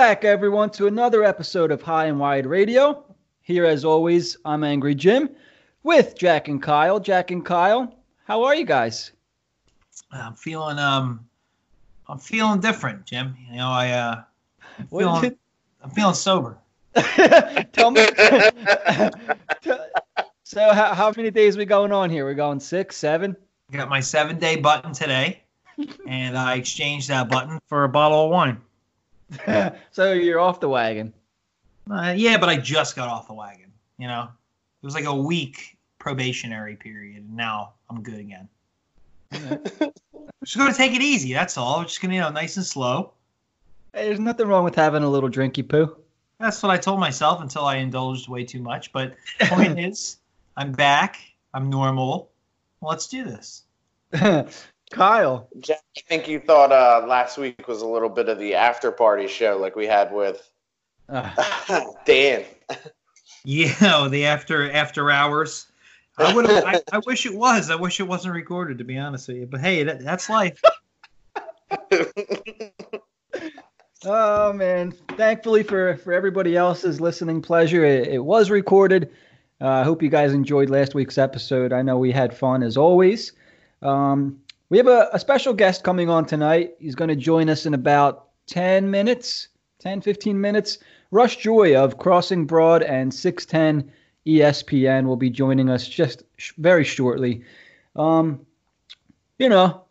Welcome back, everyone, to another episode of High and Wide Radio. Here, as always, I'm Angry Jim with Jack and Kyle. Jack and Kyle, how are you guys? I'm feeling um, I'm feeling different, Jim. You know, I uh, I'm feeling, I'm feeling sober. Tell me. so, how, how many days we going on here? We're going six, seven. Got my seven day button today, and I exchanged that button for a bottle of wine. so you're off the wagon. Uh, yeah, but I just got off the wagon. You know, it was like a week probationary period, and now I'm good again. just gonna take it easy. That's all. Just gonna, you know, nice and slow. Hey, there's nothing wrong with having a little drinky poo. That's what I told myself until I indulged way too much. But point is, I'm back. I'm normal. Let's do this. Kyle. Jack, I think you thought uh, last week was a little bit of the after party show like we had with uh. Dan. Yeah, the after after hours. I would. I, I wish it was. I wish it wasn't recorded, to be honest with you. But hey, that, that's life. oh man! Thankfully for for everybody else's listening pleasure, it, it was recorded. Uh, I hope you guys enjoyed last week's episode. I know we had fun as always. Um, we have a, a special guest coming on tonight. He's going to join us in about 10 minutes, 10, 15 minutes. Russ Joy of Crossing Broad and 610 ESPN will be joining us just sh- very shortly. Um, you know,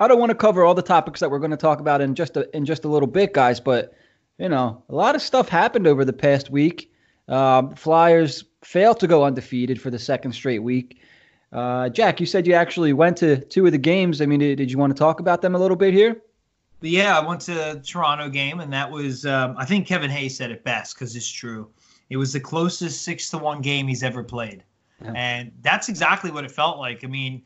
I don't want to cover all the topics that we're going to talk about in just a, in just a little bit, guys, but you know, a lot of stuff happened over the past week. Uh, Flyers failed to go undefeated for the second straight week. Uh, Jack, you said you actually went to two of the games. I mean, did, did you want to talk about them a little bit here? Yeah, I went to the Toronto game, and that was, um, I think Kevin Hayes said it best because it's true. It was the closest six to one game he's ever played. Yeah. And that's exactly what it felt like. I mean,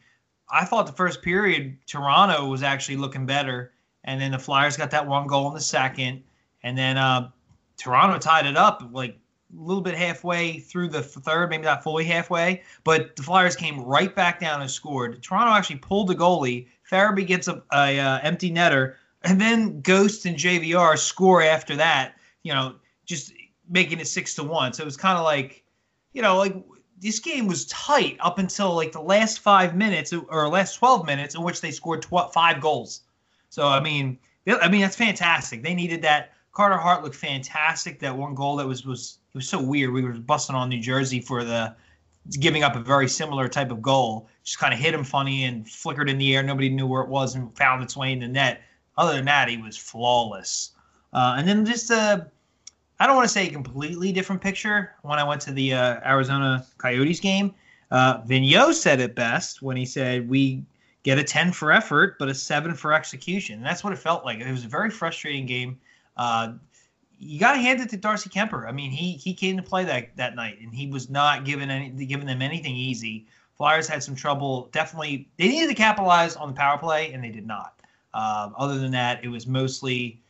I thought the first period, Toronto was actually looking better. And then the Flyers got that one goal in the second. And then uh, Toronto tied it up like little bit halfway through the third, maybe not fully halfway, but the Flyers came right back down and scored. Toronto actually pulled the goalie. Farabee gets a, a uh, empty netter, and then Ghost and JVR score after that. You know, just making it six to one. So it was kind of like, you know, like this game was tight up until like the last five minutes or last twelve minutes in which they scored tw- five goals. So I mean, I mean that's fantastic. They needed that. Carter Hart looked fantastic. That one goal that was was it was so weird. We were busting on New Jersey for the giving up a very similar type of goal. Just kind of hit him funny and flickered in the air. Nobody knew where it was and found its way in the net. Other than that, he was flawless. Uh, and then just a, I don't want to say a completely different picture when I went to the uh, Arizona Coyotes game. Uh, Vigneault said it best when he said, We get a 10 for effort, but a 7 for execution. And that's what it felt like. It was a very frustrating game. Uh, you got to hand it to Darcy Kuemper. I mean, he he came to play that that night, and he was not giving any giving them anything easy. Flyers had some trouble. Definitely, they needed to capitalize on the power play, and they did not. Um, other than that, it was mostly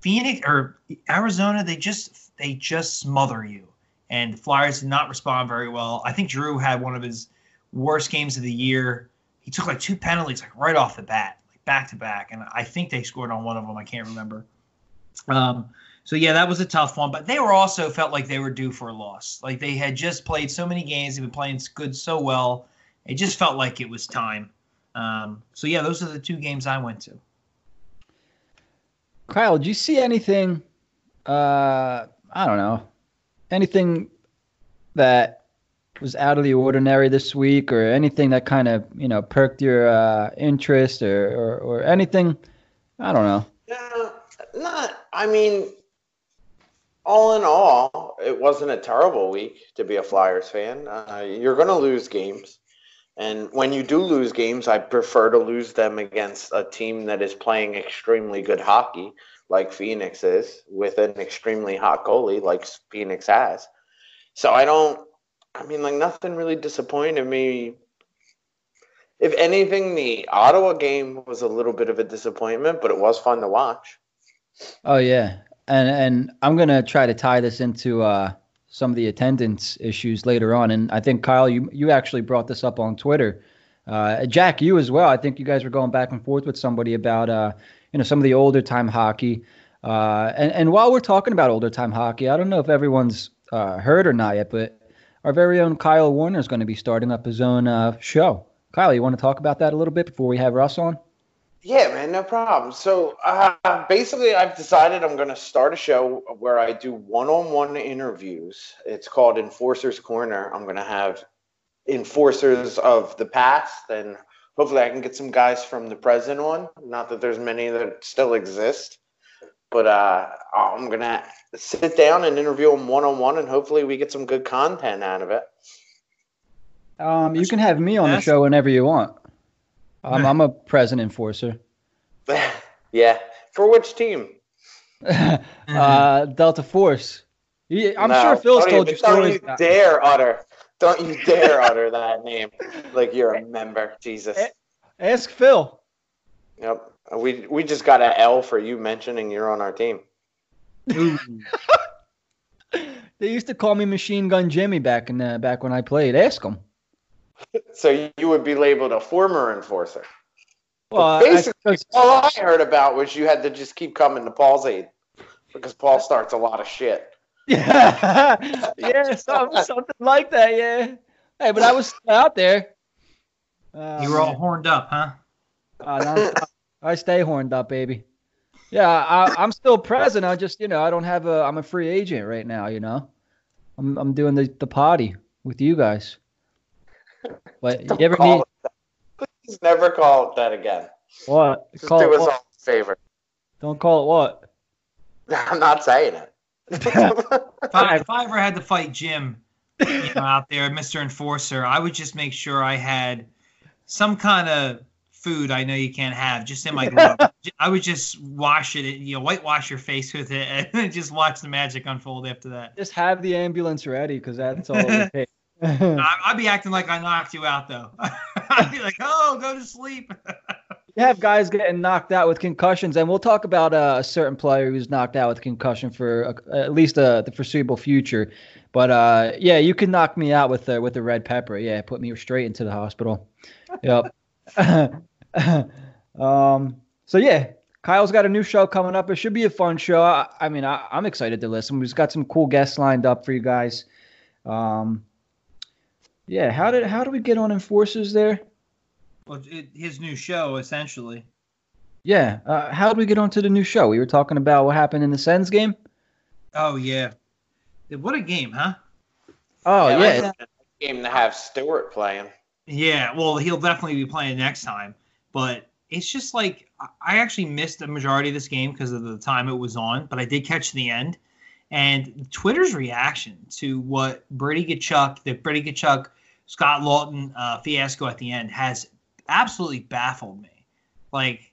Phoenix or Arizona. They just they just smother you, and the Flyers did not respond very well. I think Drew had one of his worst games of the year. He took like two penalties like right off the bat, like back to back, and I think they scored on one of them. I can't remember. Um, so yeah, that was a tough one. But they were also felt like they were due for a loss. Like they had just played so many games, they've been playing good so well. It just felt like it was time. Um, so yeah, those are the two games I went to. Kyle, did you see anything? Uh, I don't know, anything that was out of the ordinary this week, or anything that kind of you know perked your uh, interest, or, or or anything? I don't know. Yeah, not. I mean, all in all, it wasn't a terrible week to be a Flyers fan. Uh, you're going to lose games. And when you do lose games, I prefer to lose them against a team that is playing extremely good hockey, like Phoenix is, with an extremely hot goalie, like Phoenix has. So I don't, I mean, like, nothing really disappointed me. If anything, the Ottawa game was a little bit of a disappointment, but it was fun to watch. Oh, yeah and and I'm gonna try to tie this into uh, some of the attendance issues later on. And I think Kyle, you you actually brought this up on Twitter. Uh, Jack, you as well. I think you guys were going back and forth with somebody about uh, you know some of the older time hockey. Uh, and and while we're talking about older time hockey, I don't know if everyone's uh, heard or not yet, but our very own Kyle Warner is going to be starting up his own uh, show. Kyle, you want to talk about that a little bit before we have Russ on? Yeah, man, no problem. So uh, basically, I've decided I'm going to start a show where I do one-on-one interviews. It's called Enforcers Corner. I'm going to have enforcers of the past, and hopefully, I can get some guys from the present on. Not that there's many that still exist, but uh, I'm going to sit down and interview them one-on-one, and hopefully, we get some good content out of it. Um, you can have me on the show whenever you want. I'm, I'm a present enforcer. yeah. For which team? uh, Delta Force. I'm No, sure Phil's told even- you stories. Don't you dare utter. Don't you dare utter that name like you're a member. Jesus. Ask Phil. Yep. We we just got an L for you mentioning you're on our team. They used to call me Machine Gun Jimmy back in uh, back when I played. Ask him. So you would be labeled a former enforcer. Well, I- all I heard about was you had to just keep coming to Paul's aid because Paul starts a lot of shit. yeah, yeah, something, something like that. Yeah. Hey, but I was out there. Uh, You were all horned up, huh? Uh, nonstop. I stay horned up, baby. Yeah, I, I'm still present. I just, you know, I don't have a. I'm a free agent right now. You know, I'm I'm doing the the party with you guys. But you ever Call need it that. Please never call it that again. what? Just Call do it us what? all a favor. Don't call it what? I'm not saying it. If I, if I ever had to fight Jim, you know, out there, Mr. Enforcer, I would just make sure I had some kind of food I know you can't have just in my glove. I would just wash it, you know, whitewash your face with it, and just watch the magic unfold after that. Just have the ambulance ready because that's all it would take. I- I'd be acting like I knocked you out, though. I'd be like, "Oh, go to sleep." You have guys getting knocked out with concussions, and we'll talk about uh, a certain player who's knocked out with concussion for uh, at least uh, the foreseeable future. But uh, yeah, you can knock me out with the with the red pepper. Yeah, put me straight into the hospital. Yep. um. So yeah, Kyle's got a new show coming up. It should be a fun show. I, I mean, I, I'm excited to listen. We've got some cool guests lined up for you guys. Um. Yeah. How did how do we get on enforcers there? well, it, his new show, essentially. Yeah. Uh, how did we get onto the new show? We were talking about what happened in the Sens game. Oh yeah, what a game, huh? Oh Yeah, yeah. like that game to have Stewart playing. Yeah, well, he'll definitely be playing next time. But it's just like I- I actually missed the majority of this game because of the time it was on, but I did catch the end. And Twitter's reaction to what Brady Tkachuk, the Brady Tkachuk, Scott Laughton uh, fiasco at the end has absolutely baffled me. Like,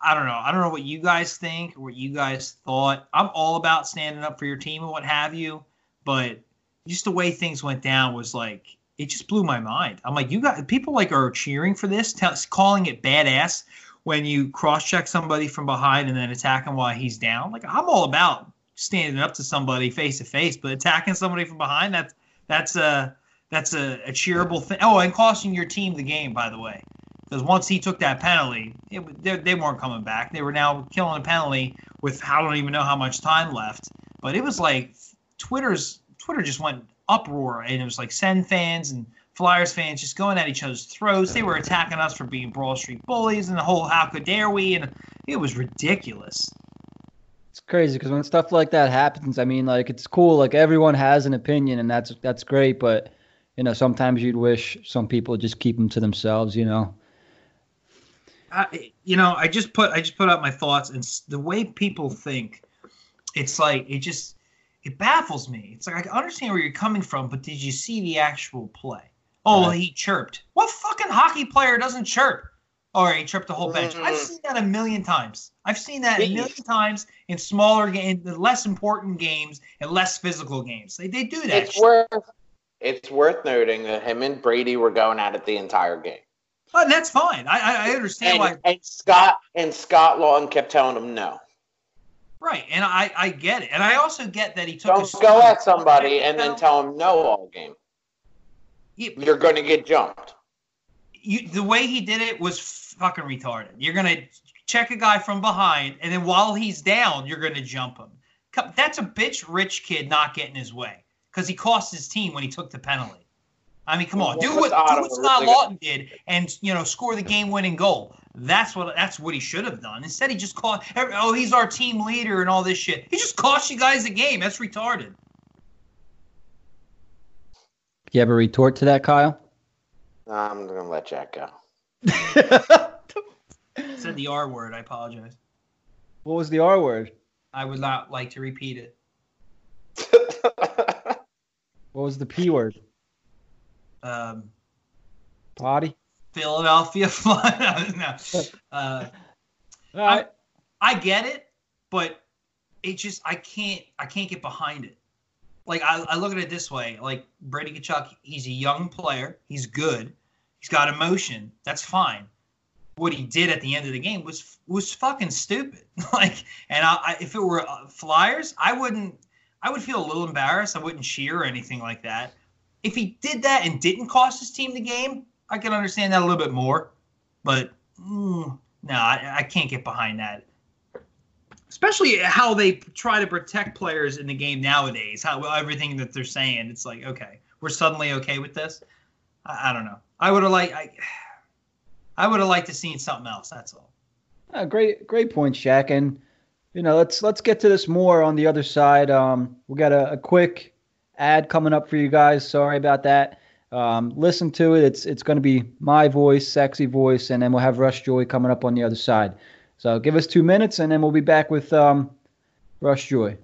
I don't know. I don't know what you guys think or what you guys thought. I'm all about standing up for your team and what have you, but just the way things went down was like it just blew my mind. I'm like, you got people like are cheering for this, tell, calling it badass when you cross check somebody from behind and then attack him while he's down. Like I'm all about standing up to somebody face to face, but attacking somebody from behind that's that's a that's a, a cheerable thing. Oh, and costing your team the game, by the way, because once he took that penalty, it, they, they weren't coming back. They were now killing a penalty with I don't even know how much time left. But it was like Twitter's Twitter just went uproar, and it was like Sens fans and Flyers fans just going at each other's throats. They were attacking us for being Broad Street bullies, and the whole "How could dare we?" and it was ridiculous. It's crazy because when stuff like that happens, I mean, like it's cool. Like everyone has an opinion, and that's that's great. But you know, sometimes you'd wish some people just keep them to themselves. You know. I, you know, I just put I just put out my thoughts, and the way people think, it's like it just it baffles me. It's like I understand where you're coming from, but did you see the actual play? Oh, Right. he chirped. What fucking hockey player doesn't chirp? Or he chirped the whole bench. I've Mhm. seen that a million times. I've seen that a million times in smaller games, the less important games and less physical games. They, they do that. It's shit. worth it's worth noting that him and Brady were going at it the entire game. Oh, and that's fine. I, I, I understand And, why. and Scott and Scott Laughton kept telling him no. Right, and I, I get it, and I also get that he took. Don't a go at somebody and then tell him no all game. You- You're going to get jumped. you, the way he did it was fucking retarded. You're gonna check a guy from behind, and then while he's down, you're going to jump him. That's a bitch rich kid not getting his way because he cost his team when he took the penalty. I mean, come on, do what, do what Scott Laughton did, and you know, score the game-winning goal. That's what that's what he should have done. Instead, he just called. Oh, he's our team leader and all this shit. He just cost you guys the game. That's retarded. You have a retort to that, Kyle? I'm gonna let Jack go. said the R word. I apologize. What was the R word? I would not like to repeat it. what was the P word? Um, Potty. Philadelphia fun. no. Uh, I, I get it, but it just I can't I can't get behind it. Like I, I look at it this way: like Brady Tkachuk, he's a young player, he's good, he's got emotion, that's fine. What he did at the end of the game was was fucking stupid. like, and I, I, if it were uh, Flyers, I wouldn't. I would feel a little embarrassed. I wouldn't cheer or anything like that. If he did that and didn't cost his team the game, I can understand that a little bit more, but mm, no, I, I can't get behind that. Especially how they try to protect players in the game nowadays. How everything that they're saying, it's like, okay, we're suddenly okay with this. I, I don't know. I would have liked. I, I would have liked to seen something else. That's all. Uh, great, great point, Jack. And you know, let's let's get to this more on the other side. Um, we got a, a quick ad coming up for you guys. Sorry about that. Um, listen to it. It's it's going to be my voice, sexy voice, and then we'll have Russ Joy coming up on the other side. So give us two minutes, and then we'll be back with um, Russ Joy.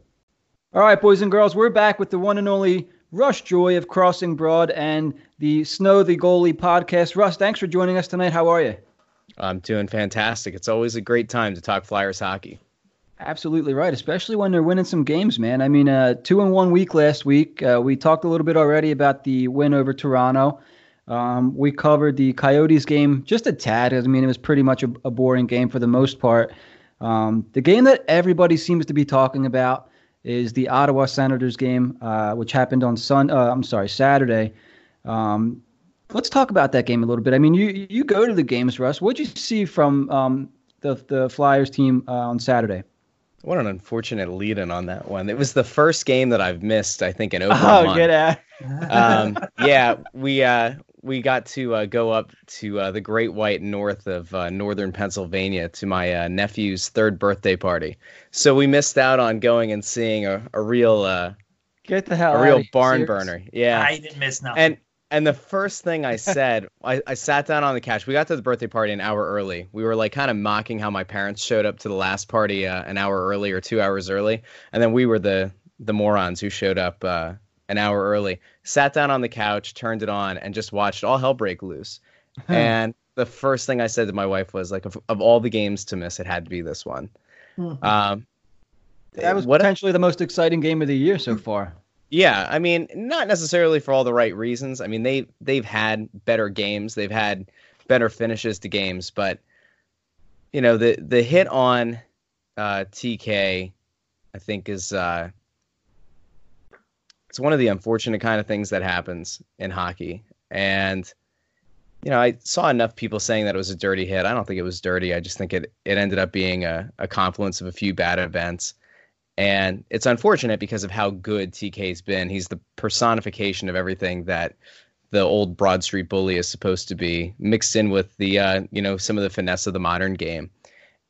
All right, boys and girls, we're back with the one and only Russ Joy of Crossing Broad and the Snow the Goalie podcast. Russ, thanks for joining us tonight. How are you? I'm doing fantastic. It's always a great time to talk Flyers hockey. Absolutely right, especially when they're winning some games, man. I mean, uh, two in one week last week. Uh, we talked a little bit already about the win over Toronto. Um, we covered the Coyotes game just a tad. I mean, it was pretty much a, a boring game for the most part. Um, the game that everybody seems to be talking about is the Ottawa Senators game, uh, which happened on Sun. Uh, I'm sorry, Saturday. Um, let's talk about that game a little bit. I mean, you you go to the games, Russ. What'd you see from um, the the Flyers team uh, on Saturday? What an unfortunate lead in on that one. It was the first game that I've missed, I think, in over oh, a month. get at. um, yeah, we uh, we got to uh, go up to uh, the Great White North of uh, northern Pennsylvania to my uh, nephew's third birthday party. So we missed out on going and seeing a, a real uh, get the hell a real barn burner. Yeah, I didn't miss nothing. And and the first thing I said, I, I sat down on the couch. We got to the birthday party an hour early. We were like kind of mocking how my parents showed up to the last party uh, an hour early or two hours early, and then we were the the morons who showed up uh, an hour early. Sat down on the couch, turned it on, and just watched all hell break loose. and the first thing I said to my wife was like, of, of all the games to miss, it had to be this one. Mm-hmm. Um, that was potentially the most exciting game of the year so far. Yeah, I mean, not necessarily for all the right reasons. I mean, they they've had better games, they've had better finishes to games, but you know, the the hit on uh, TK, I think is uh, it's one of the unfortunate kind of things that happens in hockey, and you know, I saw enough people saying that it was a dirty hit. I don't think it was dirty. I just think it it ended up being a, a confluence of a few bad events. And it's unfortunate because of how good TK's been. He's the personification of everything that the old Broad Street bully is supposed to be, mixed in with the uh, you know some of the finesse of the modern game.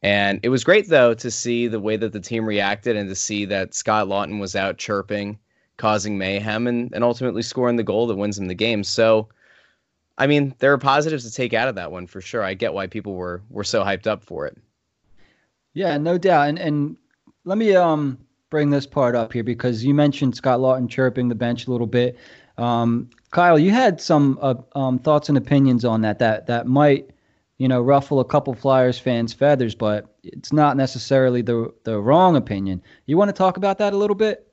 And it was great though to see the way that the team reacted and to see that Scott Laughton was out chirping, causing mayhem, and, and ultimately scoring the goal that wins him the game. So, I mean, there are positives to take out of that one for sure. I get why people were were so hyped up for it. Yeah, no doubt. And and let me um bring this part up here because you mentioned Scott Laughton chirping the bench a little bit. Um, Kyle, you had some uh, um, thoughts and opinions on that that that might you know ruffle a couple Flyers fans' feathers, but it's not necessarily the the wrong opinion. You want to talk about that a little bit?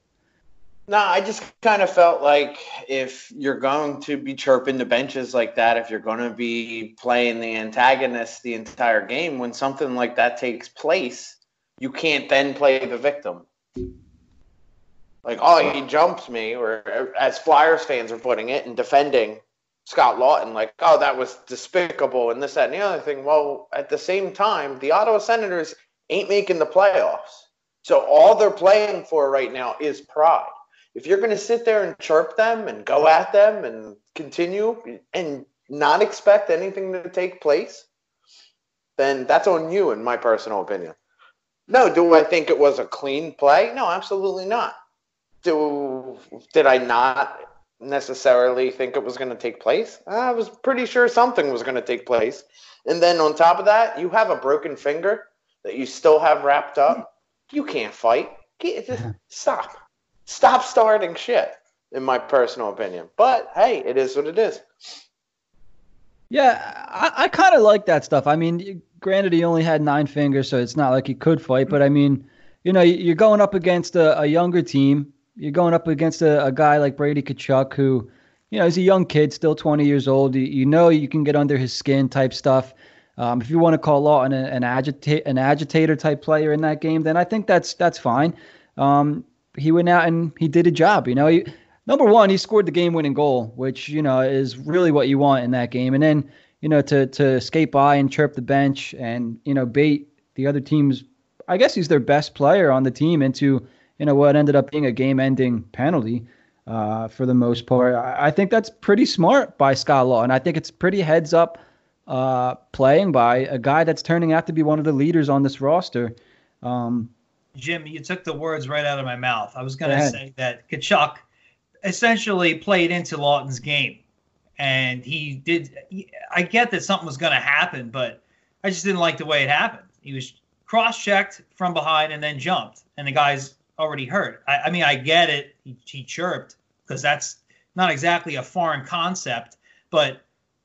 No, I just kind of felt like if you're going to be chirping the benches like that, if you're going to be playing the antagonist the entire game, when something like that takes place, you can't then play the victim. Like, oh, he jumps me, or as Flyers fans are putting it and defending Scott Laughton, like, oh, that was despicable and this, that, and the other thing. Well, at the same time, the Ottawa Senators ain't making the playoffs. So all they're playing for right now is pride. If you're going to sit there and chirp them and go at them and continue and not expect anything to take place, then that's on you, in my personal opinion. No, do I think it was a clean play? No, absolutely not. Do did I not necessarily think it was going to take place? I was pretty sure something was going to take place. And then on top of that, you have a broken finger that you still have wrapped up. You can't fight. Stop. Stop starting shit, in my personal opinion. But hey, it is what it is. Yeah, I, I kind of like that stuff. I mean, granted, he only had nine fingers, so it's not like he could fight. But I mean, you know, you're going up against a, a younger team. You're going up against a, a, guy like Brady Tkachuk, who, you know, he's a young kid, still 20 years old. You, you know, you can get under his skin type stuff. Um, if you want to call Laughton an, an, agita- an agitator type player in that game, then I think that's that's fine. Um, he went out and he did a job. You know, he, number one, he scored the game-winning goal, which you know is really what you want in that game. And then you know to to skate by and chirp the bench and you know bait the other team's. I guess he's their best player on the team into you know what ended up being a game-ending penalty. Uh, for the most part, I, I think that's pretty smart by Scott Law, and I think it's pretty heads up uh, playing by a guy that's turning out to be one of the leaders on this roster. Um, Jim, you took the words right out of my mouth. I was going to say that Tkachuk essentially played into Laughton's game. And he did. I get that something was going to happen, but I just didn't like the way it happened. He was cross checked from behind and then jumped, and the guy's already hurt. I, I mean, I get it. He, he chirped because that's not exactly a foreign concept, but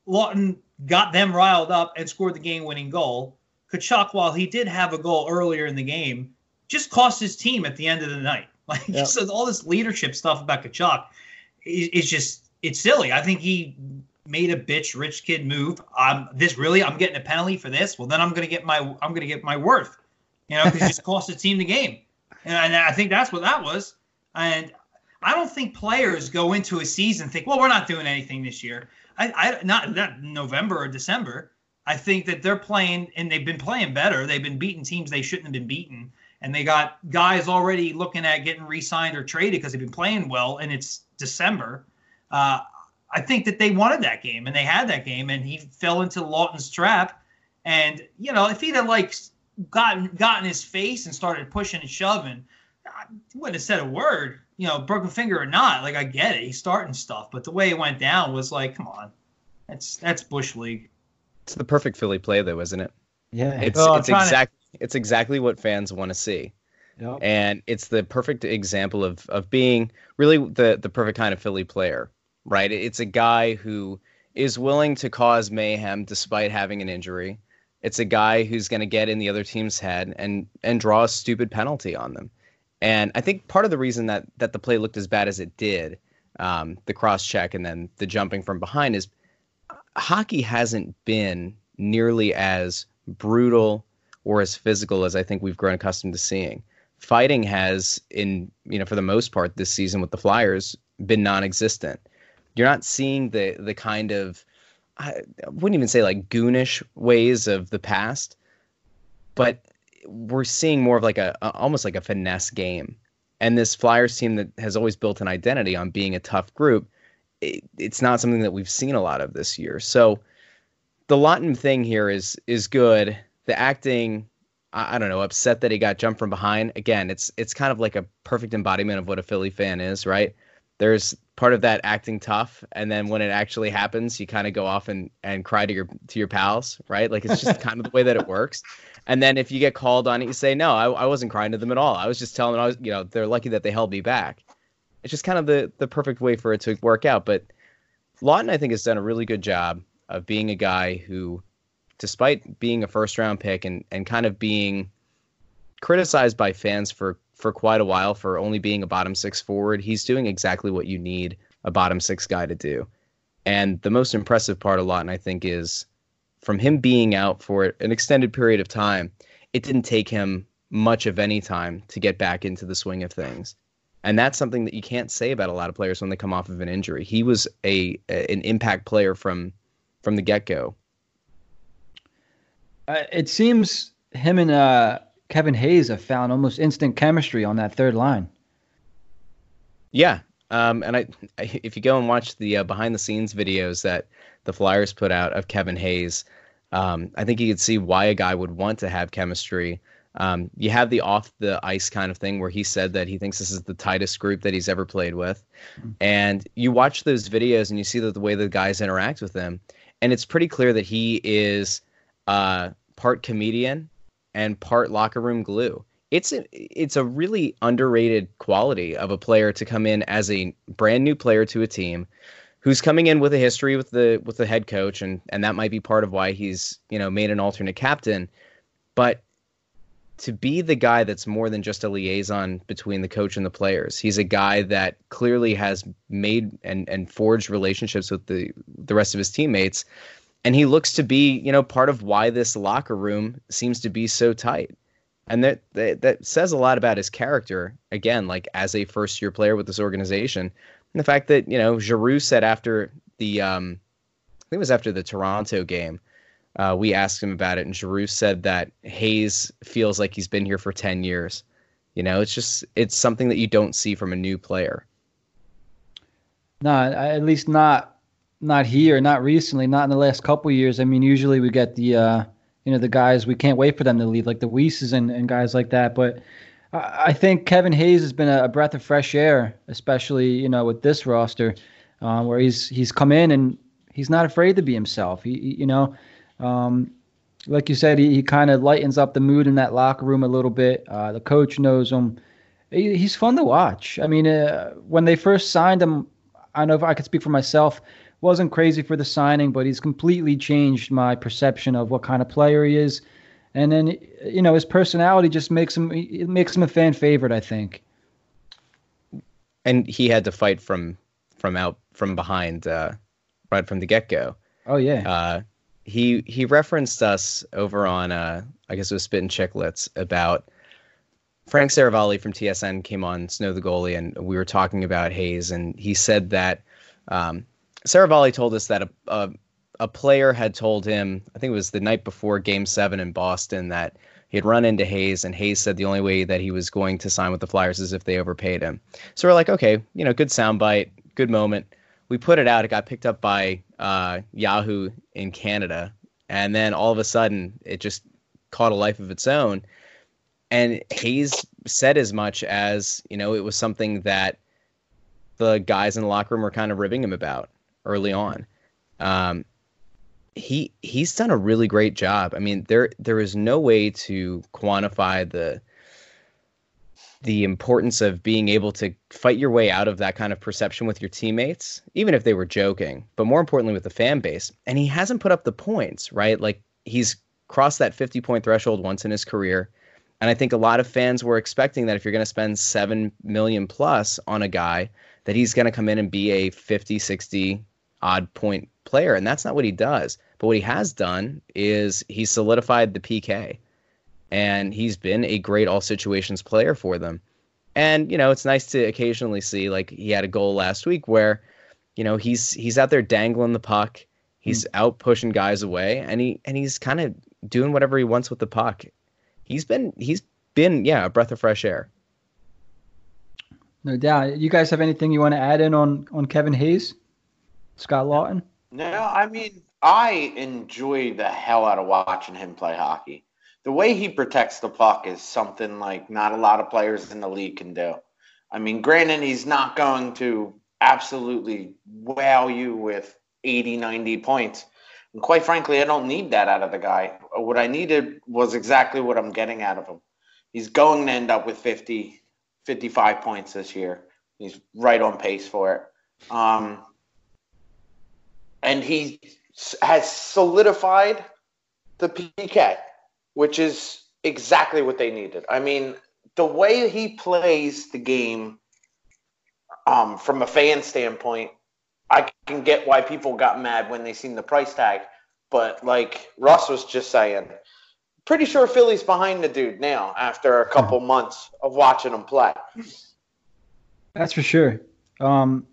Laughton got them riled up and scored the game winning goal. Tkachuk, while he did have a goal earlier in the game, just cost his team at the end of the night. Like yep. so all this leadership stuff about Tkachuk is, is just it's silly. I think he made a bitch rich kid move. Um, this really, I'm getting a penalty for this. Well, then I'm gonna get my I'm gonna get my worth. You know, because just cost the team the game, and, and I think that's what that was. And I don't think players go into a season think, well, we're not doing anything this year. I, I not not November or December. I think that they're playing and they've been playing better. They've been beating teams they shouldn't have been beaten and they got guys already looking at getting re-signed or traded because they've been playing well, and it's December. Uh, I think that they wanted that game, and they had that game, and he fell into Laughton's trap. And you know, if he'd have like gotten gotten his face and started pushing and shoving, I wouldn't have said a word. You know, broken finger or not, like I get it, he's starting stuff, but the way it went down was like, come on, that's that's bush league. It's the perfect Philly play, though, isn't it? Yeah, it's well, it's exactly it's exactly what fans want to see. Yep. And it's the perfect example of of being really the the perfect kind of Philly player, right? It's a guy who is willing to cause mayhem despite having an injury. It's a guy who's going to get in the other team's head and and draw a stupid penalty on them. And I think part of the reason that that the play looked as bad as it did, um, the cross check and then the jumping from behind, is hockey hasn't been nearly as brutal or as physical as I think we've grown accustomed to seeing. Fighting has, in you know, for the most part this season with the Flyers, been non-existent. You're not seeing the the kind of I wouldn't even say like goonish ways of the past, but we're seeing more of like a, a almost like a finesse game. And this Flyers team that has always built an identity on being a tough group, it, it's not something that we've seen a lot of this year. So the Laughton thing here is is good the acting I, don't know, upset that he got jumped from behind. Again, it's it's kind of like a perfect embodiment of what a Philly fan is, right? There's part of that acting tough, and then when it actually happens, you kind of go off and, and cry to your to your pals, right? Like it's just kind of the way that it works. And then if you get called on it, you say, "No, I, I wasn't crying to them at all. I was just telling them I was, you know, they're lucky that they held me back." It's just kind of the the perfect way for it to work out. But Laughton, I think, has done a really good job of being a guy who despite being a first round pick and, and kind of being criticized by fans for, for quite a while for only being a bottom six forward, he's doing exactly what you need a bottom six guy to do. And the most impressive part of Laughton, I think, is from him being out for an extended period of time, it didn't take him much of any time to get back into the swing of things. And that's something that you can't say about a lot of players when they come off of an injury. He was a, a an impact player from from the get go. Uh, it seems him and uh, Kevin Hayes have found almost instant chemistry on that third line. Yeah, um, and I, I, if you go and watch the uh, behind the scenes videos that the Flyers put out of Kevin Hayes, um, I think you could see why a guy would want to have chemistry. Um, you have the off the ice kind of thing where he said that he thinks this is the tightest group that he's ever played with, mm-hmm. and you watch those videos and you see that the way the guys interact with him, and it's pretty clear that he is uh, part comedian and part locker room glue. It's a, it's a really underrated quality of a player to come in as a brand new player to a team who's coming in with a history with the with the head coach and and that might be part of why he's you know made an alternate captain. But to be the guy that's more than just a liaison between the coach and the players he's a guy that clearly has made and and forged relationships with the the rest of his teammates and he looks to be you know part of why this locker room seems to be so tight and that, that that says a lot about his character. Again, like as a first year player with this organization, and the fact that you know Giroux said after the um, I think it was after the Toronto game, uh, we asked him about it, and Giroux said that Hayes feels like he's been here for ten years. You know, it's just it's something that you don't see from a new player. No, at least not not here, not recently, not in the last couple years. I mean, usually we get the uh, you know the guys we can't wait for them to leave, like the Weises and, and guys like that. But I think Kevin Hayes has been a, breath of fresh air, especially you know with this roster, um, where he's he's come in and he's not afraid to be himself. He, you know, um, like you said, he, he kind of lightens up the mood in that locker room a little bit. Uh, the coach knows him. He, he's fun to watch. I mean, uh, when they first signed him, I know if I could speak for myself wasn't crazy for the signing, but he's completely changed my perception of what kind of player he is. And then you know his personality just makes him it makes him a fan favorite, I think. And he had to fight from from out from behind uh, right from the get go. Oh yeah. Uh, he he referenced us over on uh, I guess it was Spittin' Chicklets about Frank Seravalli from TSN came on Snow the goalie and we were talking about Hayes and he said that um, Seravalli told us that a, a, a player had told him, I think it was the night before Game Seven in Boston, that he had run into Hayes, and Hayes said the only way that he was going to sign with the Flyers is if they overpaid him. So we're like, okay, you know, good soundbite, good moment. We put it out. It got picked up by uh, Yahoo in Canada, and then all of a sudden, it just caught a life of its own. And Hayes said as much as you know, it was something that the guys in the locker room were kind of ribbing him about early on. Um, he he's done a really great job. I mean, there there is no way to quantify the the importance of being able to fight your way out of that kind of perception with your teammates, even if they were joking, but more importantly with the fan base. And he hasn't put up the points, right? Like he's crossed that 50 point threshold once in his career. And I think a lot of fans were expecting that if you're going to spend 7 million plus on a guy, that he's going to come in and be a 50, 60 odd point player, and that's not what he does. But what he has done is he solidified the PK, and he's been a great all situations player for them. And you know, it's nice to occasionally see like he had a goal last week where, you know, he's he's out there dangling the puck, he's mm. out pushing guys away, and he and he's kind of doing whatever he wants with the puck. He's been he's been yeah a breath of fresh air. No doubt. You guys have anything you want to add in on on Kevin Hayes? Scott Laughton? No, I mean, I enjoy the hell out of watching him play hockey. The way he protects the puck is something like not a lot of players in the league can do. I mean, granted, he's not going to absolutely wow you with 80, 90 points. And quite frankly, I don't need that out of the guy. What I needed was exactly what I'm getting out of him. He's going to end up with 50, 55 points this year. He's right on pace for it. Um, and he has solidified the PK, which is exactly what they needed. I mean, the way he plays the game um, from a fan standpoint, I can get why people got mad when they seen the price tag. But like Russ was just saying, pretty sure Philly's behind the dude now after a couple months of watching him play. That's for sure. Um,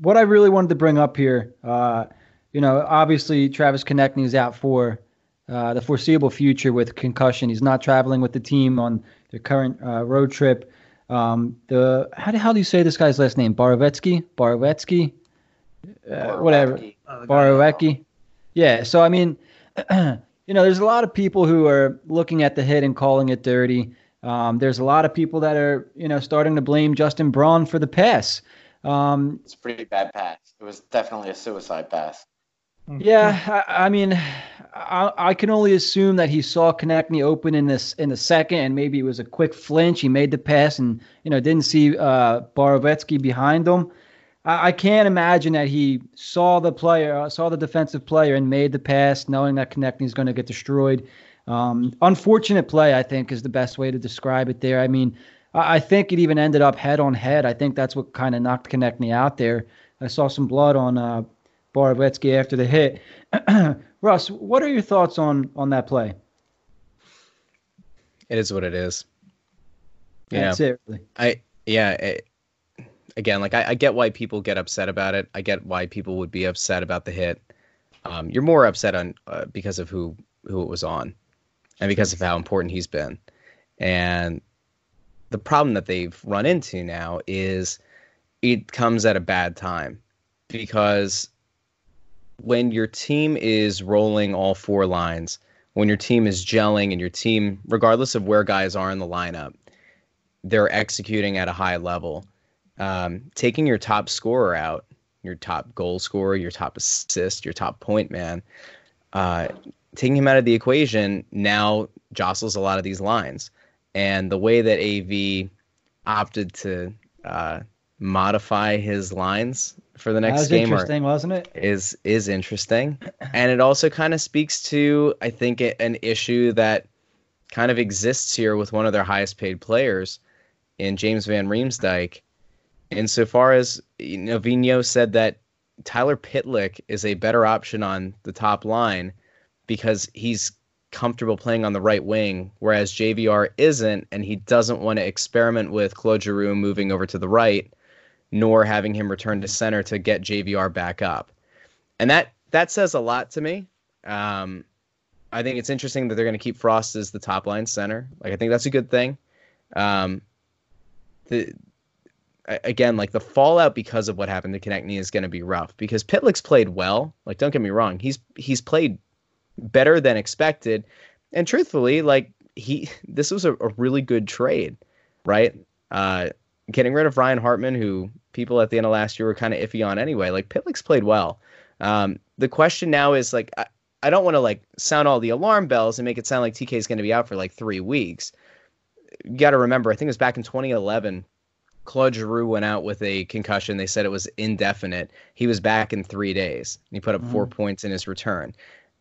what I really wanted to bring up here, uh, you know, obviously Travis Konecny is out for uh, the foreseeable future with concussion. He's not traveling with the team on the current uh, road trip. Um, the how do, how do you say this guy's last name? Borovetsky? Borovetsky? Uh, whatever. Borovetsky. Yeah. So I mean, you know, there's a lot of people who are looking at the hit and calling it dirty. Um, there's a lot of people that are, you know, starting to blame Justin Braun for the pass. Um, it's a pretty bad pass. It was definitely a suicide pass. Yeah, I, I mean, I, I, can only assume that he saw Konecny open in this in the second, and maybe it was a quick flinch. He made the pass, and you know didn't see uh, Borovetsky behind him. I, I, can't imagine that he saw the player, uh, saw the defensive player, and made the pass, knowing that Konecny is going to get destroyed. Um, unfortunate play, I think, is the best way to describe it. There, I mean, I, think it even ended up head on head. I think that's what kind of knocked Konecny out there. I saw some blood on uh, Borovetsky after the hit. Russ, what are your thoughts on on that play? It is what it is. Really. I yeah. It, again, like I, I, get why people get upset about it. I get why people would be upset about the hit. Um, you're more upset on uh, because of who who it was on, and because of how important he's been. And the problem that they've run into now is it comes at a bad time because when your team is rolling all four lines, when your team is gelling and your team, regardless of where guys are in the lineup, they're executing at a high level. Um, taking your top scorer out, your top goal scorer, your top assist, your top point man, uh, taking him out of the equation now jostles a lot of these lines. And the way that AV opted to uh, modify his lines for the next game was interesting, are, wasn't it? Is is interesting, and it also kind of speaks to I think an issue that kind of exists here with one of their highest paid players in James Van Riemsdyk. Insofar as you know, said that Tyler Pitlick is a better option on the top line because he's comfortable playing on the right wing, whereas JVR isn't, and he doesn't want to experiment with Claude Giroux moving over to the right nor having him return to center to get JVR back up. And that that says a lot to me. Um, I think it's interesting that they're going to keep Frost as the top line center. Like I think that's a good thing. Um, the again, like the fallout because of what happened to Konecny is going to be rough because Pitlick's played well. Like don't get me wrong, he's he's played better than expected, and truthfully, like he this was a, a really good trade, right? Uh, getting rid of Ryan Hartman, who people at the end of last year were kind of iffy on anyway. Like Pitlick's played well. Um, the question now is like I, I don't want to like sound all the alarm bells and make it sound like TK is going to be out for like three weeks. You got to remember, I think it was back in 2011. Claude Giroux went out with a concussion. They said it was indefinite. He was back in three days. He put up mm-hmm. four points in his return.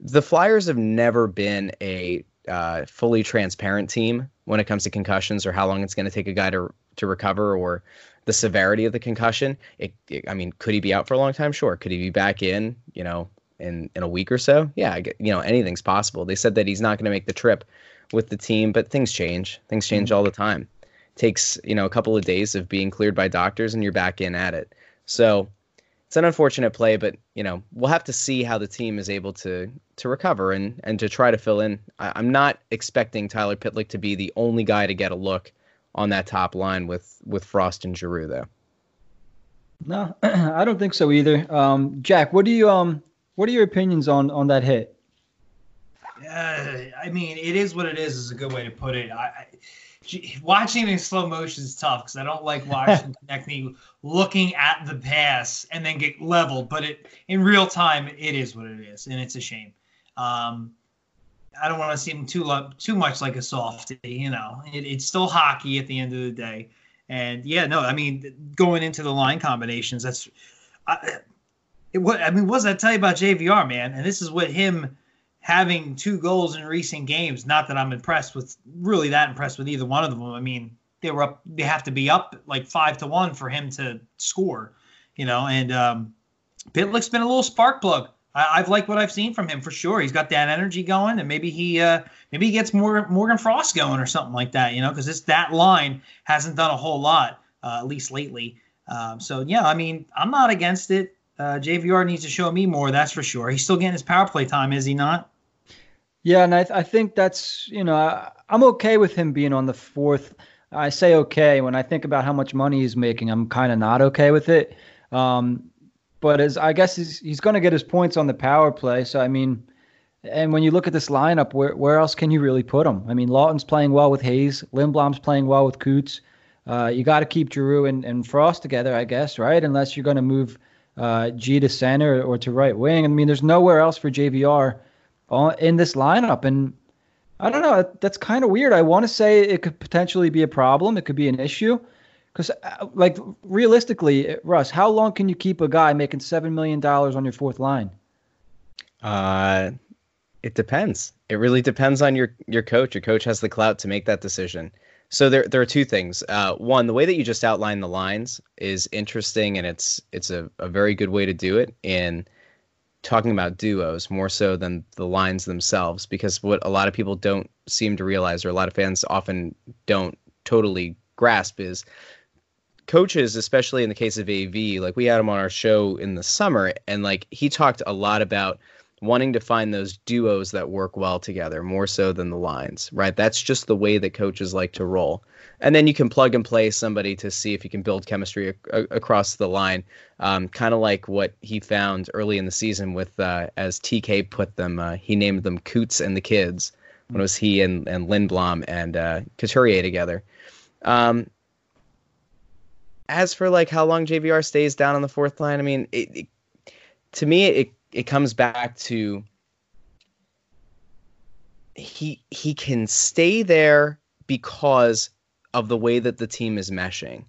The Flyers have never been a uh, fully transparent team when it comes to concussions or how long it's going to take a guy to to recover or the severity of the concussion. It, it, I mean, could he be out for a long time? Sure. Could he be back in? You know, in in a week or so? Yeah, you know, anything's possible. They said that he's not going to make the trip with the team, but things change. Things change mm-hmm. all the time. It takes you know a couple of days of being cleared by doctors, and you're back in at it. So it's an unfortunate play, but you know we'll have to see how the team is able to to recover and and to try to fill in. I, am not expecting Tyler Pitlick to be the only guy to get a look on that top line with with Frost and Giroux though. No, I don't think so either. Um, Jack, what do you um what are your opinions on on that hit? Uh, I mean, it is what it is. Is a good way to put it. I, I watching in slow motion is tough because I don't like watching Konecny looking at the pass and then get leveled. But it in real time, it is what it is, and it's a shame. Um, I don't want to seem too too much like a softy. You know, it, it's still hockey at the end of the day. And yeah, no, I mean, going into the line combinations, that's I, it, what I mean. What does that tell you about JVR, man? And this is what him having two goals in recent games. Not that I'm impressed with, really that impressed with either one of them. I mean, they were up. They have to be up like five to one for him to score. You know, and um, Pitlick's been a little spark plug. I, have liked what I've seen from him for sure. He's got that energy going, and maybe he uh, maybe he gets more Morgan Frost going or something like that. You know, because this that line hasn't done a whole lot. uh, at least lately. Um, so yeah, I mean, I'm not against it. Uh, JVR needs to show me more, that's for sure. He's still getting his power play time, is he not? Yeah, and I, th- I think that's you know I, I'm okay with him being on the fourth. I say okay when I think about how much money he's making. I'm kind of not okay with it. Um, but as I guess he's he's going to get his points on the power play. So I mean, and when you look at this lineup, where where else can you really put him? I mean, Laughton's playing well with Hayes, Lindblom's playing well with Coots. Uh, you got to keep Giroux and, and Frost together, I guess, right? Unless you're going to move uh, G to center or to right wing. I mean, there's nowhere else for JVR in this lineup, and I don't know. That's kind of weird. I want to say it could potentially be a problem. It could be an issue. Because, uh, like, realistically, Russ, how long can you keep a guy making seven million dollars on your fourth line? Uh, it depends. It really depends on your your coach. Your coach has the clout to make that decision. So there there are two things. Uh, one, the way that you just outlined the lines is interesting, and it's it's a, a very good way to do it in talking about duos more so than the lines themselves. Because what a lot of people don't seem to realize, or a lot of fans often don't totally grasp, is coaches, especially in the case of AV, like we had him on our show in the summer, and like he talked a lot about wanting to find those duos that work well together more so than the lines, right? That's just the way that coaches like to roll. And then you can plug and play somebody to see if you can build chemistry a- across the line, um, kind of like what he found early in the season with, uh, as TK put them, uh, he named them Coots and the Kids when it was he and, and Lindblom and uh, Couturier together. Um, as for like how long JVR stays down on the fourth line, I mean, it, it, to me, it it comes back to he he can stay there because of the way that the team is meshing.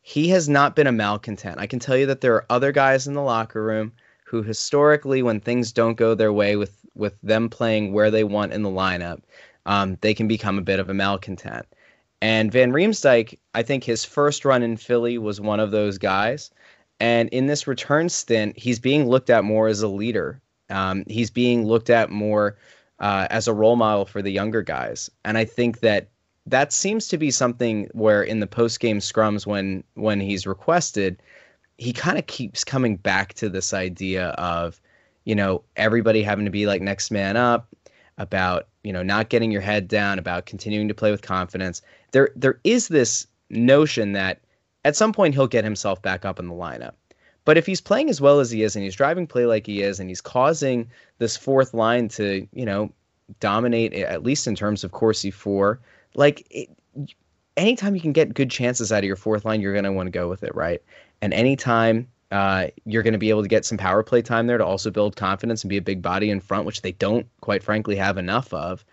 He has not been a malcontent. I can tell you that there are other guys in the locker room who historically when things don't go their way with with them playing where they want in the lineup, um, they can become a bit of a malcontent. And Van Riemsdyk, I think his first run in Philly was one of those guys. And in this return stint, he's being looked at more as a leader. Um, he's being looked at more uh, as a role model for the younger guys. And I think that that seems to be something where in the post game scrums, when when he's requested, he kind of keeps coming back to this idea of, you know, everybody having to be like next man up, about you know not getting your head down, about continuing to play with confidence. There there is this notion that at some point he'll get himself back up in the lineup. But if he's playing as well as he is and he's driving play like he is and he's causing this fourth line to, you know, dominate at least in terms of Corsi for, like it, anytime you can get good chances out of your fourth line, you're going to want to go with it, right? And anytime uh, you're going to be able to get some power play time there to also build confidence and be a big body in front, which they don't, quite frankly, have enough of.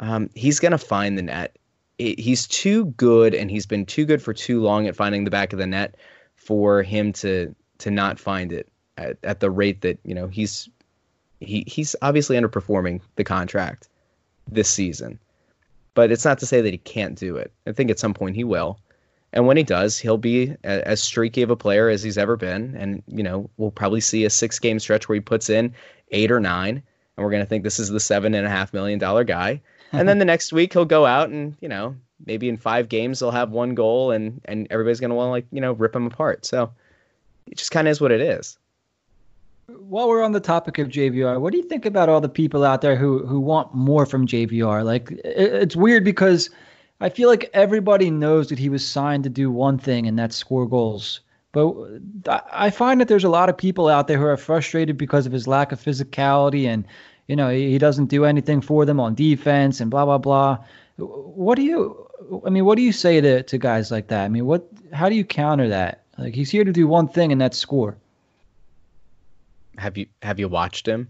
Um, he's going to find the net it, he's too good and he's been too good for too long at finding the back of the net for him to to not find it at, at the rate that you know he's he he's obviously underperforming the contract this season but it's not to say that he can't do it i think at some point he will and when he does he'll be as streaky of a player as he's ever been and you know we'll probably see a six game stretch where he puts in eight or nine and we're going to think this is the seven and a half million dollar guy and then the next week he'll go out and you know maybe in five games he'll have one goal and and everybody's gonna want to like you know rip him apart. So it just kind of is what it is. While we're on the topic of JVR, what do you think about all the people out there who who want more from JVR? Like it, it's weird because I feel like everybody knows that he was signed to do one thing and that's score goals. But I find that there's a lot of people out there who are frustrated because of his lack of physicality and you know he doesn't do anything for them on defense and blah blah blah. What do you? I mean, what do you say to to guys like that? I mean, what? How do you counter that? Like he's here to do one thing, and that's score. Have you have you watched him?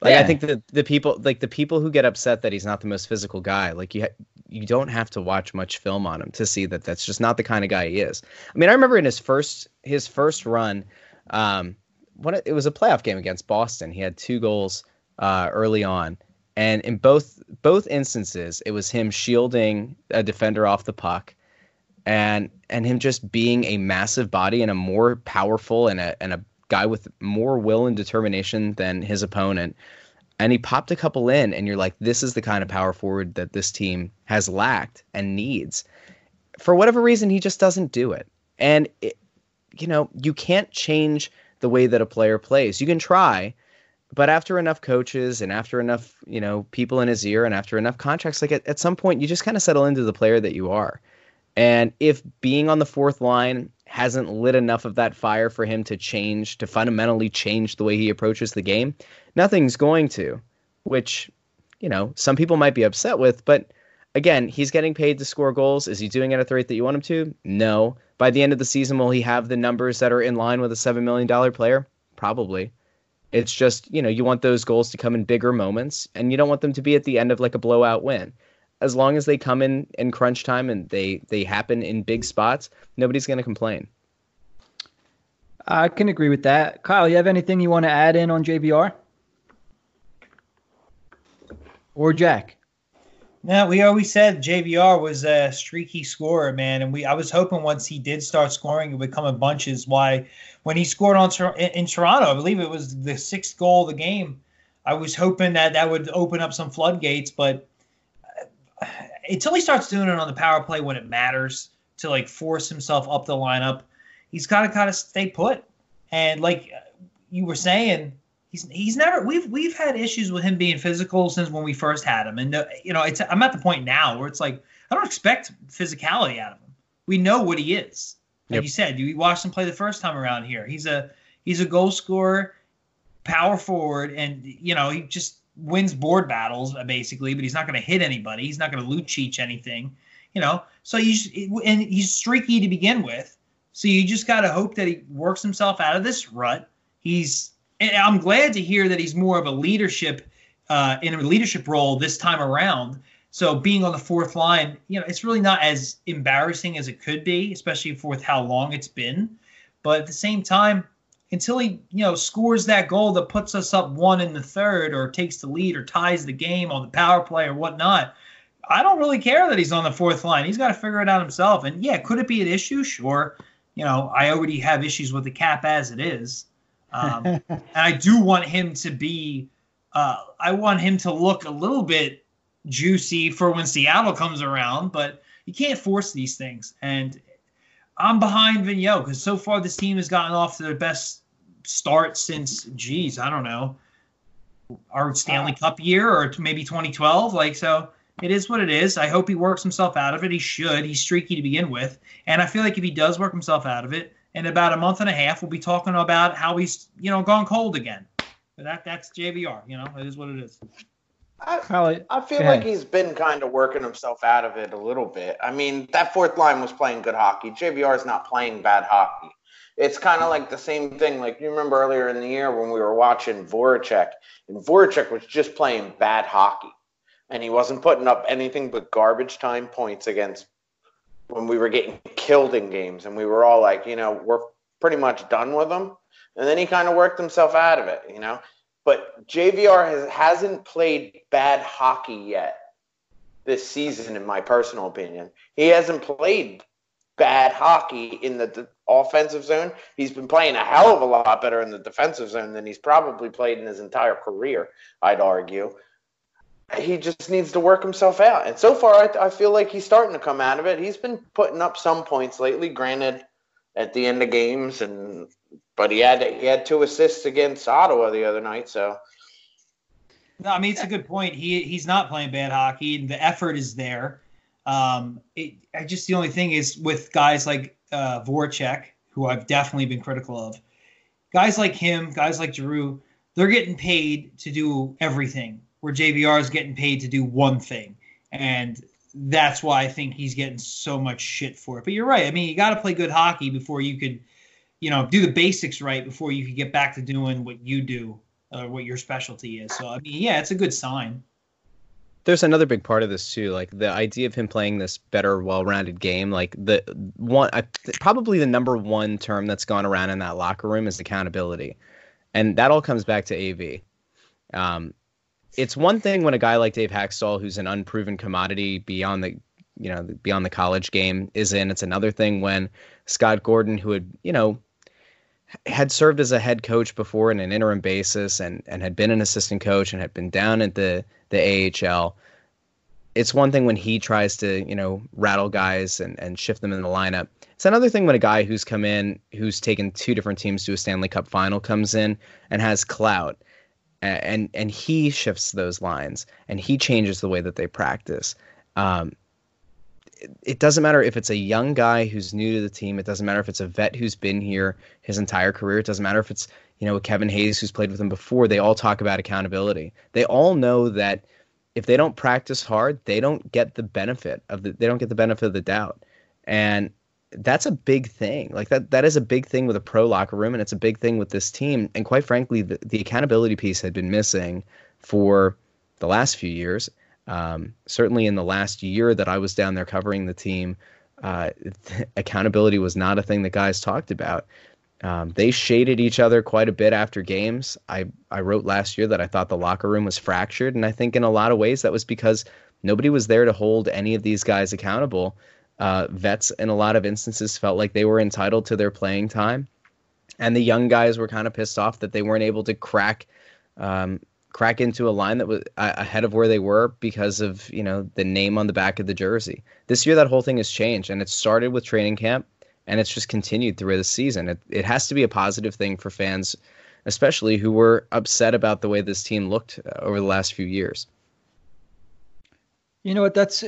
Like yeah. I think the the people like the people who get upset that he's not the most physical guy, like you ha- you don't have to watch much film on him to see that that's just not the kind of guy he is. I mean, I remember in his first his first run, um, what it was a playoff game against Boston. He had two goals uh, early on, and in both both instances, it was him shielding a defender off the puck, and and him just being a massive body and a more powerful and a and a guy with more will and determination than his opponent. And he popped a couple in, and you're like, this is the kind of power forward that this team has lacked and needs. For whatever reason, he just doesn't do it. And it, you know, you can't change the way that a player plays. You can try, but after enough coaches and after enough, you know, people in his ear and after enough contracts, like at, at some point, you just kind of settle into the player that you are. And if being on the fourth line hasn't lit enough of that fire for him to change, to fundamentally change the way he approaches the game, nothing's going to, which, you know, some people might be upset with. But again, he's getting paid to score goals. Is he doing it at the rate that you want him to? No. By the end of the season, will he have the numbers that are in line with a $7 million player? Probably. It's just, you know, you want those goals to come in bigger moments and you don't want them to be at the end of like a blowout win. As long as they come in in crunch time and they they happen in big spots, nobody's going to complain. I can agree with that. Kyle, you have anything you want to add in on JVR? Or Jack? Yeah, we always said JVR was a streaky scorer, man, and we I was hoping once he did start scoring, it would come in bunches. Why, when he scored on in, in Toronto, I believe it was the sixth goal of the game. I was hoping that that would open up some floodgates, but until he starts doing it on the power play when it matters to like force himself up the lineup, he's got to kind of stay put. And like you were saying, he's he's never we've we've had issues with him being physical since when we first had him, and uh, you know it's I'm at the point now where it's like I don't expect physicality out of him. We know what he is. Like yep. you said, you watched him play the first time around here. He's a he's a goal scorer, power forward, and you know he just wins board battles uh, basically, but he's not going to hit anybody. He's not going to Lucic anything. You know, so he's and he's streaky to begin with. So you just got to hope that he works himself out of this rut. He's and I'm glad to hear that he's more of a leadership uh, in a leadership role this time around. So being on the fourth line, you know, it's really not as embarrassing as it could be, especially for with how long it's been. But at the same time, until he, you know, scores that goal that puts us up one in the third, or takes the lead, or ties the game on the power play or whatnot, I don't really care that he's on the fourth line. He's got to figure it out himself. And yeah, could it be an issue? Sure. You know, I already have issues with the cap as it is. Um, and I do want him to be, uh, I want him to look a little bit juicy for when Seattle comes around, but you can't force these things. And I'm behind Vigneault because so far this team has gotten off to their best start since, geez, I don't know, our Stanley Cup year or maybe 2012. Like, so it is what it is. I hope he works himself out of it. He should. He's streaky to begin with. And I feel like if he does work himself out of it, in about a month and a half, we'll be talking about how he's, you know, gone cold again. But that that's JVR. You know, it is what it is. I, I feel like he's been kind of working himself out of it a little bit. I mean, that fourth line was playing good hockey. JVR is not playing bad hockey. It's kind of like the same thing. Like you remember earlier in the year when we were watching Voracek, and Voracek was just playing bad hockey, and he wasn't putting up anything but garbage time points against when we were getting killed in games and we were all like, you know, we're pretty much done with him. And then he kind of worked himself out of it, you know. But JVR has, hasn't played bad hockey yet this season, in my personal opinion. He hasn't played bad hockey in the, the offensive zone. He's been playing a hell of a lot better in the defensive zone than he's probably played in his entire career, I'd argue he just needs to work himself out. And so far, I, I, feel like he's starting to come out of it. He's been putting up some points lately, granted, at the end of games, and but he had he had two assists against Ottawa the other night. So, no, I mean it's a good point. He he's not playing bad hockey, and the effort is there. Um, it, I just the only thing is with guys like uh, Voracek, who I've definitely been critical of. Guys like him, guys like Giroux, they're getting paid to do everything where JVR is getting paid to do one thing. And that's why I think he's getting so much shit for it. But you're right. I mean, you got to play good hockey before you could, you know, do the basics right before you could get back to doing what you do, uh, what your specialty is. So, I mean, yeah, it's a good sign. There's another big part of this too, like the idea of him playing this better, well-rounded game. Like the one, I, probably the number one term that's gone around in that locker room is accountability, and that all comes back to AV. Um, it's one thing when a guy like Dave Hakstol, who's an unproven commodity beyond the you know beyond the college game, is in. It's another thing when Scott Gordon, who had you know had served as a head coach before in an interim basis and and had been an assistant coach and had been down at the the AHL it's one thing when he tries to, you know, rattle guys and, and shift them in the lineup. It's another thing when a guy who's come in, who's taken two different teams to a Stanley Cup final, comes in and has clout, and and he shifts those lines and he changes the way that they practice. Um, it, doesn't matter if it's a young guy who's new to the team. It doesn't matter if it's a vet who's been here his entire career. It doesn't matter if it's you know Kevin Hayes who's played with him before. They all talk about accountability. They all know that if they don't practice hard, they don't get the benefit of the they don't get the benefit of the doubt. And that's a big thing. Like that that is a big thing with a pro locker room and it's a big thing with this team. And quite frankly, the, the accountability piece had been missing for the last few years. Um, certainly in the last year that I was down there covering the team, uh, accountability was not a thing that guys talked about. Um, they shaded each other quite a bit after games. I, I wrote last year that I thought the locker room was fractured, and I think in a lot of ways that was because nobody was there to hold any of these guys accountable. Uh, vets, in a lot of instances, felt like they were entitled to their playing time, and the young guys were kind of pissed off that they weren't able to crack um, crack into a line that was uh, ahead of where they were because of you know the name on the back of the jersey. This year, that whole thing has changed, and it started with training camp and it's just continued through the season. It, it has to be a positive thing for fans, especially who were upset about the way this team looked uh, over the last few years. You know what? That's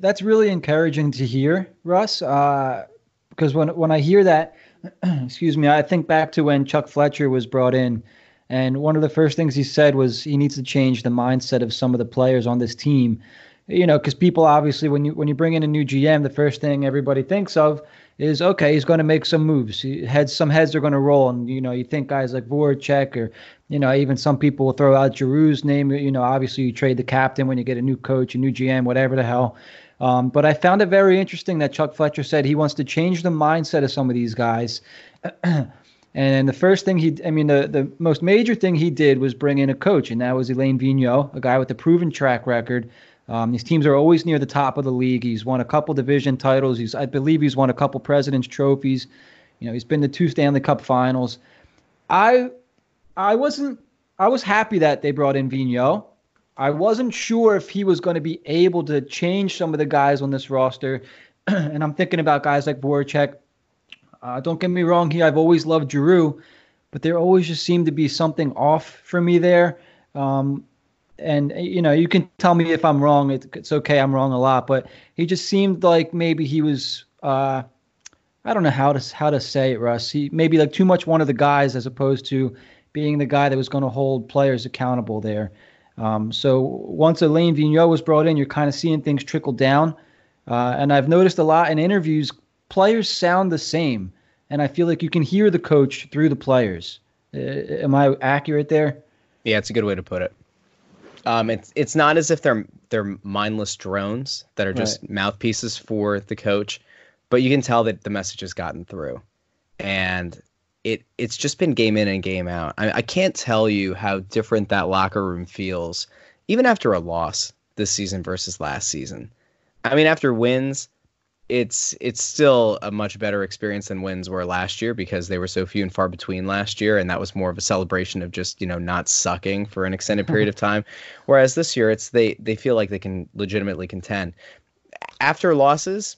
that's really encouraging to hear, Russ. Uh, because when when I hear that, excuse me, I think back to when Chuck Fletcher was brought in, and one of the first things he said was he needs to change the mindset of some of the players on this team. You know, because people obviously when you when you bring in a new GM, the first thing everybody thinks of is okay. He's going to make some moves. He heads, some heads are going to roll, and you know you think guys like Voracek or you know even some people will throw out Giroux's name. You know, obviously you trade the captain when you get a new coach, a new GM, whatever the hell. Um, but I found it very interesting that Chuck Fletcher said he wants to change the mindset of some of these guys. and the first thing he, I mean, the, the most major thing he did was bring in a coach, and that was Alain Vigneault, a guy with a proven track record. Um, these teams are always near the top of the league. He's won a couple division titles. He's, I believe, he's won a couple Presidents trophies. You know, he's been to two Stanley Cup Finals. I, I wasn't. I was happy that they brought in Vigneault. I wasn't sure if he was going to be able to change some of the guys on this roster, and I'm thinking about guys like Voracek. Uh, don't get me wrong here. I've always loved Giroux, but there always just seemed to be something off for me there. Um, and you know you can tell me if i'm wrong it's okay i'm wrong a lot but he just seemed like maybe he was uh i don't know how to how to say it russ he maybe like too much one of the guys as opposed to being the guy that was going to hold players accountable there um, so once Alain Vigneault was brought in you're kind of seeing things trickle down uh, and i've noticed a lot in interviews players sound the same and i feel like you can hear the coach through the players uh, am i accurate there yeah it's a good way to put it um, it's it's not as if they're they're mindless drones that are just right. mouthpieces for the coach, but you can tell that the message has gotten through, and it it's just been game in and game out. I, I can't tell you how different that locker room feels, even after a loss this season versus last season. I mean, after wins, it's it's still a much better experience than wins were last year because they were so few and far between last year and that was more of a celebration of just you know not sucking for an extended period of time. Whereas this year it's they they feel like they can legitimately contend. After losses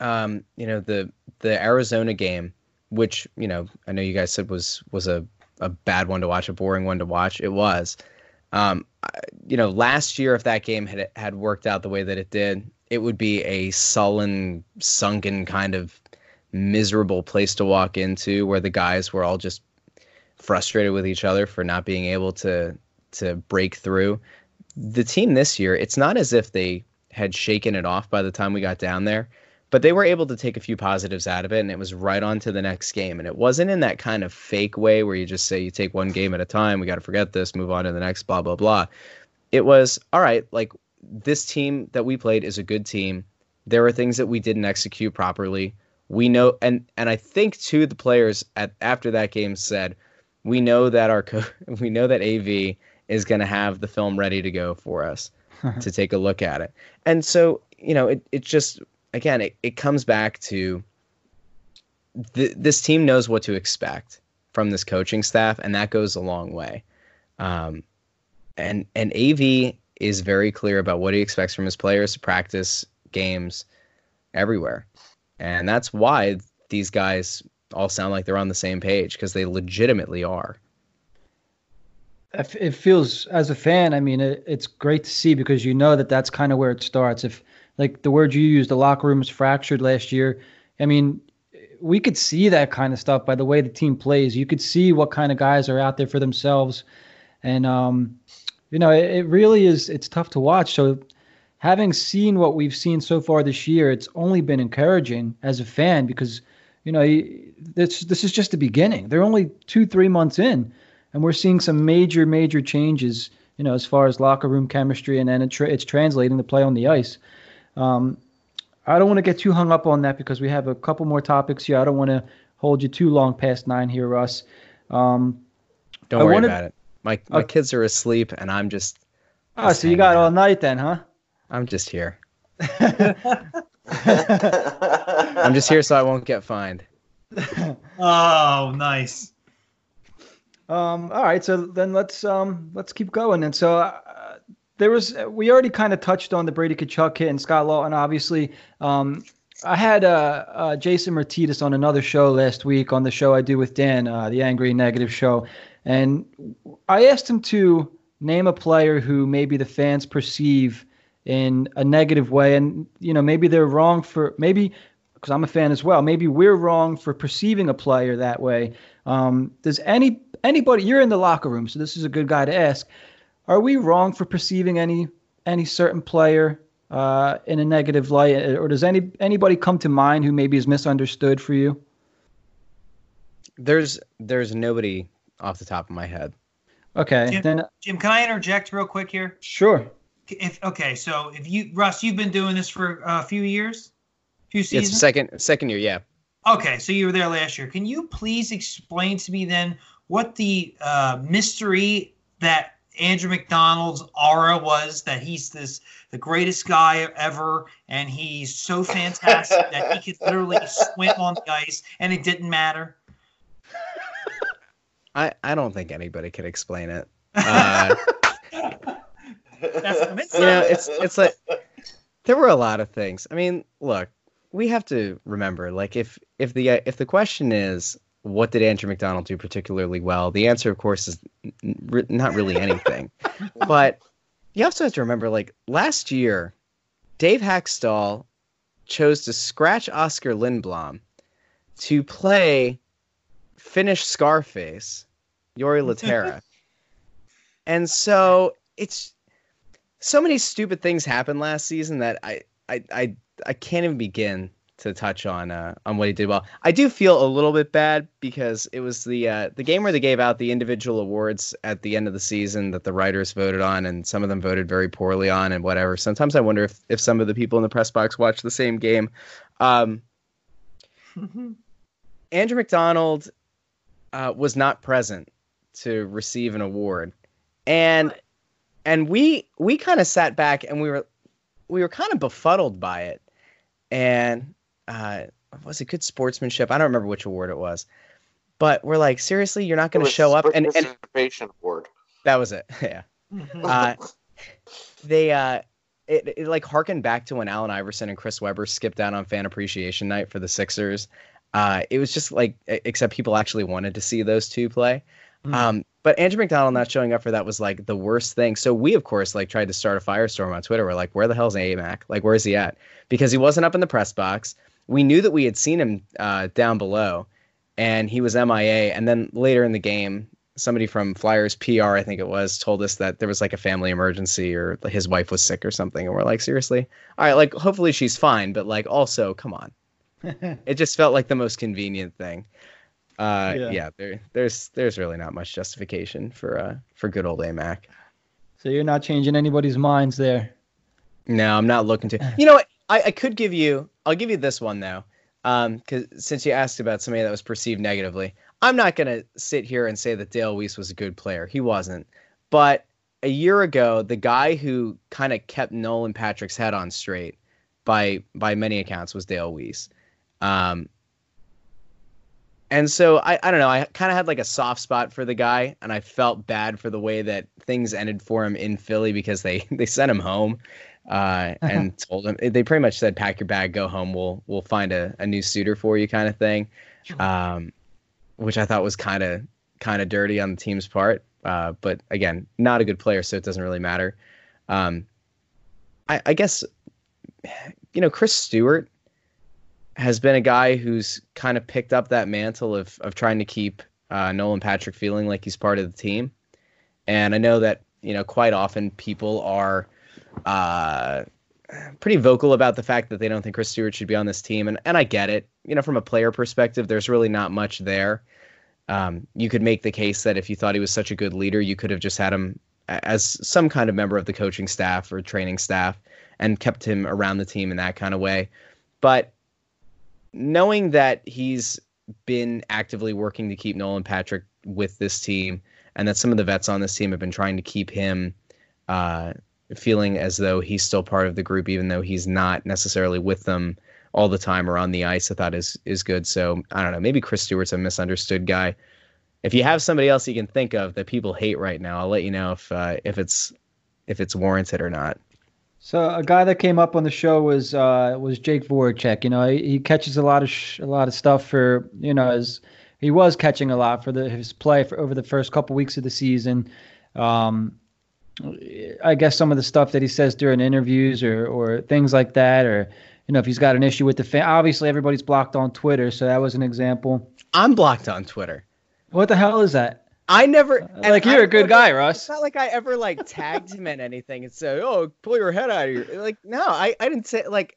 um you know the the Arizona game which you know I know you guys said was was a a bad one to watch a boring one to watch. It was. Um you know last year if that game had had worked out the way that it did it would be a sullen, sunken kind of miserable place to walk into where the guys were all just frustrated with each other for not being able to to break through. The team this year, it's not as if they had shaken it off by the time we got down there, but they were able to take a few positives out of it and it was right on to the next game. And it wasn't in that kind of fake way where you just say you take one game at a time, we got to forget this, move on to the next, blah, blah, blah. It was, all right, like this team that we played is a good team. There were things that we didn't execute properly. We know, and and I think two of the players at after that game said, we know that our co- we know that AV is going to have the film ready to go for us to take a look at it. And so you know, it it just again it, it comes back to th- this team knows what to expect from this coaching staff, and that goes a long way. Um, and and AV is very clear about what he expects from his players to practice games everywhere. And that's why these guys all sound like they're on the same page because they legitimately are. It feels as a fan. I mean, it, it's great to see because you know that that's kind of where it starts. If like the word you used, the locker room was fractured last year. I mean, we could see that kind of stuff by the way the team plays. You could see what kind of guys are out there for themselves, and um, you know, it, it really is. It's tough to watch. So, having seen what we've seen so far this year, it's only been encouraging as a fan because you know this this is just the beginning. They're only two three months in, and we're seeing some major major changes. You know, as far as locker room chemistry, and then it tra- it's translating to play on the ice. Um, I don't want to get too hung up on that because we have a couple more topics here. I don't want to hold you too long past nine here, Russ. Um, don't I worry wanted, about it. My my uh, kids are asleep, and I'm just. Oh, so you got out. all night then, huh? I'm just here. I'm just here so I won't get fined. oh, nice. Um, all right, so then let's um, let's keep going. And so uh, there was we already kind of touched on the Brady Tkachuk hit and Scott Laughton. Obviously, um, I had uh, uh, Jason Martinez on another show last week on the show I do with Dan, uh, the Angry Negative Show, and I asked him to name a player who maybe the fans perceive in a negative way, and you know maybe they're wrong for maybe because I'm a fan as well. Maybe we're wrong for perceiving a player that way. Um, does any anybody? You're in the locker room, so this is a good guy to ask. Are we wrong for perceiving any any certain player uh, in a negative light, or does any anybody come to mind who maybe is misunderstood for you? There's there's nobody off the top of my head. Okay, Jim, then Jim, can I interject real quick here? Sure. If okay, so if you Russ, you've been doing this for a few years, a few seasons. It's second second year, yeah. Okay, so you were there last year. Can you please explain to me then what the uh, mystery that Andrew MacDonald's aura was that he's this the greatest guy ever, and he's so fantastic that he could literally swim on the ice, and it didn't matter. I I don't think anybody could explain it. Uh, That's you know, it's it's like there were a lot of things. I mean, look, we have to remember, like, if if the if the question is what did Andrew MacDonald do particularly well? The answer, of course, is n- not really anything. but you also have to remember, like last year, Dave Hakstol chose to scratch Oskar Lindblom to play Finnish Scarface, Jori Lehtera. and so it's so many stupid things happened last season that I I I, I can't even begin to touch on uh, on what he did well. I do feel a little bit bad because it was the uh, the game where they gave out the individual awards at the end of the season that the writers voted on, and some of them voted very poorly on, and whatever. Sometimes I wonder if if some of the people in the press box watched the same game. Um, Andrew MacDonald uh, was not present to receive an award, and and we we kind of sat back and we were we were kind of befuddled by it and uh, was it good sportsmanship? I don't remember which award it was, but we're like, seriously, you're not going to show up and, and award. That was it. yeah. Mm-hmm. uh, they uh, it, it like harkened back to when Allen Iverson and Chris Webber skipped out on fan appreciation night for the Sixers. Uh, it was just like, except people actually wanted to see those two play. Mm. Um, but Andrew MacDonald not showing up for that was like the worst thing. So we, of course, like tried to start a firestorm on Twitter. We're like, where the hell's AMAC? Like, where's he at? Because he wasn't up in the press box we knew that we had seen him uh, down below, and he was MIA. And then later in the game, somebody from Flyers PR, I think it was, told us that there was like a family emergency or his wife was sick or something. And we're like, seriously? All right, like hopefully she's fine, but like also, come on. it just felt like the most convenient thing. Uh, yeah, yeah there, there's there's really not much justification for uh for good old AMAC. So you're not changing anybody's minds there. No, I'm not looking to. You know what? I, I could give you. I'll give you this one though, because um, since you asked about somebody that was perceived negatively, I'm not gonna sit here and say that Dale Weise was a good player. He wasn't. But a year ago, the guy who kind of kept Nolan Patrick's head on straight, by by many accounts, was Dale Weise. Um, and so I, I don't know. I kind of had like a soft spot for the guy, and I felt bad for the way that things ended for him in Philly because they they sent him home, uh, and told him they pretty much said, "Pack your bag, go home. We'll we'll find a, a new suitor for you," kind of thing, um, which I thought was kind of kind of dirty on the team's part. Uh, but again, not a good player, so it doesn't really matter. Um, I, I guess you know Chris Stewart has been a guy who's kind of picked up that mantle of of trying to keep uh, Nolan Patrick feeling like he's part of the team. And I know that you know quite often people are uh, pretty vocal about the fact that they don't think Chris Stewart should be on this team, and and I get it. You know, from a player perspective, there's really not much there. Um, you could make the case that if you thought he was such a good leader, you could have just had him as some kind of member of the coaching staff or training staff and kept him around the team in that kind of way. But knowing that he's been actively working to keep Nolan Patrick with this team, and that some of the vets on this team have been trying to keep him uh, feeling as though he's still part of the group, even though he's not necessarily with them all the time or on the ice, I thought is is good. So I don't know, maybe Chris Stewart's a misunderstood guy. If you have somebody else you can think of that people hate right now, I'll let you know if uh, if it's if it's warranted or not. So a guy that came up on the show was uh, was Jake Voracek. You know, he, he catches a lot of sh- a lot of stuff for you know as he was catching a lot for the his play for over the first couple weeks of the season. Um, I guess some of the stuff that he says during interviews or or things like that, or you know if he's got an issue with the fan. Obviously, everybody's blocked on Twitter, so that was an example. I'm blocked on Twitter. What the hell is that? I never uh, like you're I a good guy, Russ. It's not like I ever like tagged him in anything and said, "Oh, pull your head out of here." Like, no, I, I didn't say like.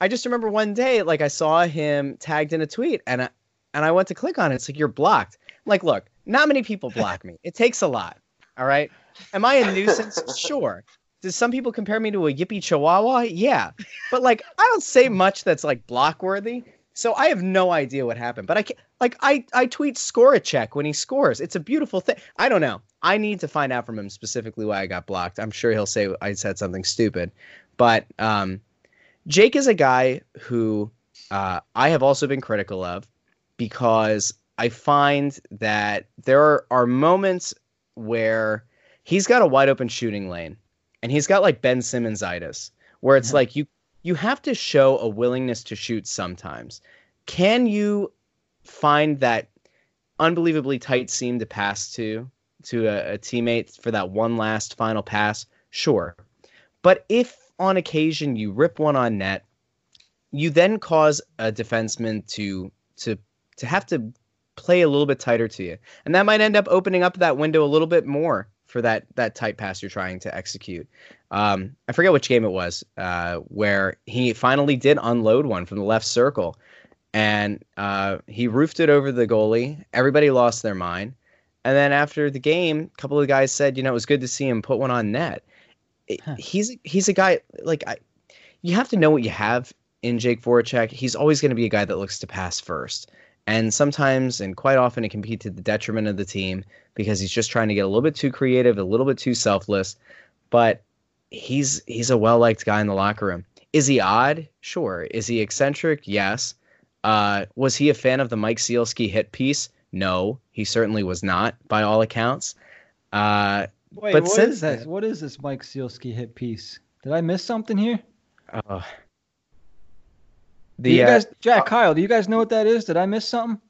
I just remember one day, like I saw him tagged in a tweet, and I and I went to click on it. It's like you're blocked. I'm like, look, not many people block me. It takes a lot. All right. Am I a nuisance? sure. Does some people compare me to a yippee chihuahua? Yeah. But like, I don't say much that's like block worthy. So I have no idea what happened. But I can like I I tweet score a check when he scores. It's a beautiful thing. I don't know. I need to find out from him specifically why I got blocked. I'm sure he'll say I said something stupid. But um, Jake is a guy who uh, I have also been critical of because I find that there are, are moments where he's got a wide open shooting lane and he's got like Ben Simmons itis, where it's Yeah. like you you have to show a willingness to shoot sometimes. Can you find that unbelievably tight seam to pass to to a, a teammate for that one last final pass? Sure. But if on occasion you rip one on net, you then cause a defenseman to to to have to play a little bit tighter to you. And that might end up opening up that window a little bit more for that that tight pass you're trying to execute. Um, I forget which game it was uh, where he finally did unload one from the left circle, and uh, he roofed it over the goalie. Everybody lost their mind, and then after the game, a couple of guys said, you know, it was good to see him put one on net. Huh. He's he's a guy like I, you have to know what you have in Jake Voracek. He's always going to be a guy that looks to pass first. And sometimes and quite often it can be to the detriment of the team because he's just trying to get a little bit too creative, a little bit too selfless. But he's he's a well liked guy in the locker room. Is he odd? Sure. Is he eccentric? Yes. Uh, was he a fan of the Mike Sielski hit piece? No, he certainly was not, by all accounts. Uh, Wait, But what since that? What is this Mike Sielski hit piece? Did I miss something here? uh, Do the you uh, guys, Jack, Kyle, do you guys know what that is? Did I miss something?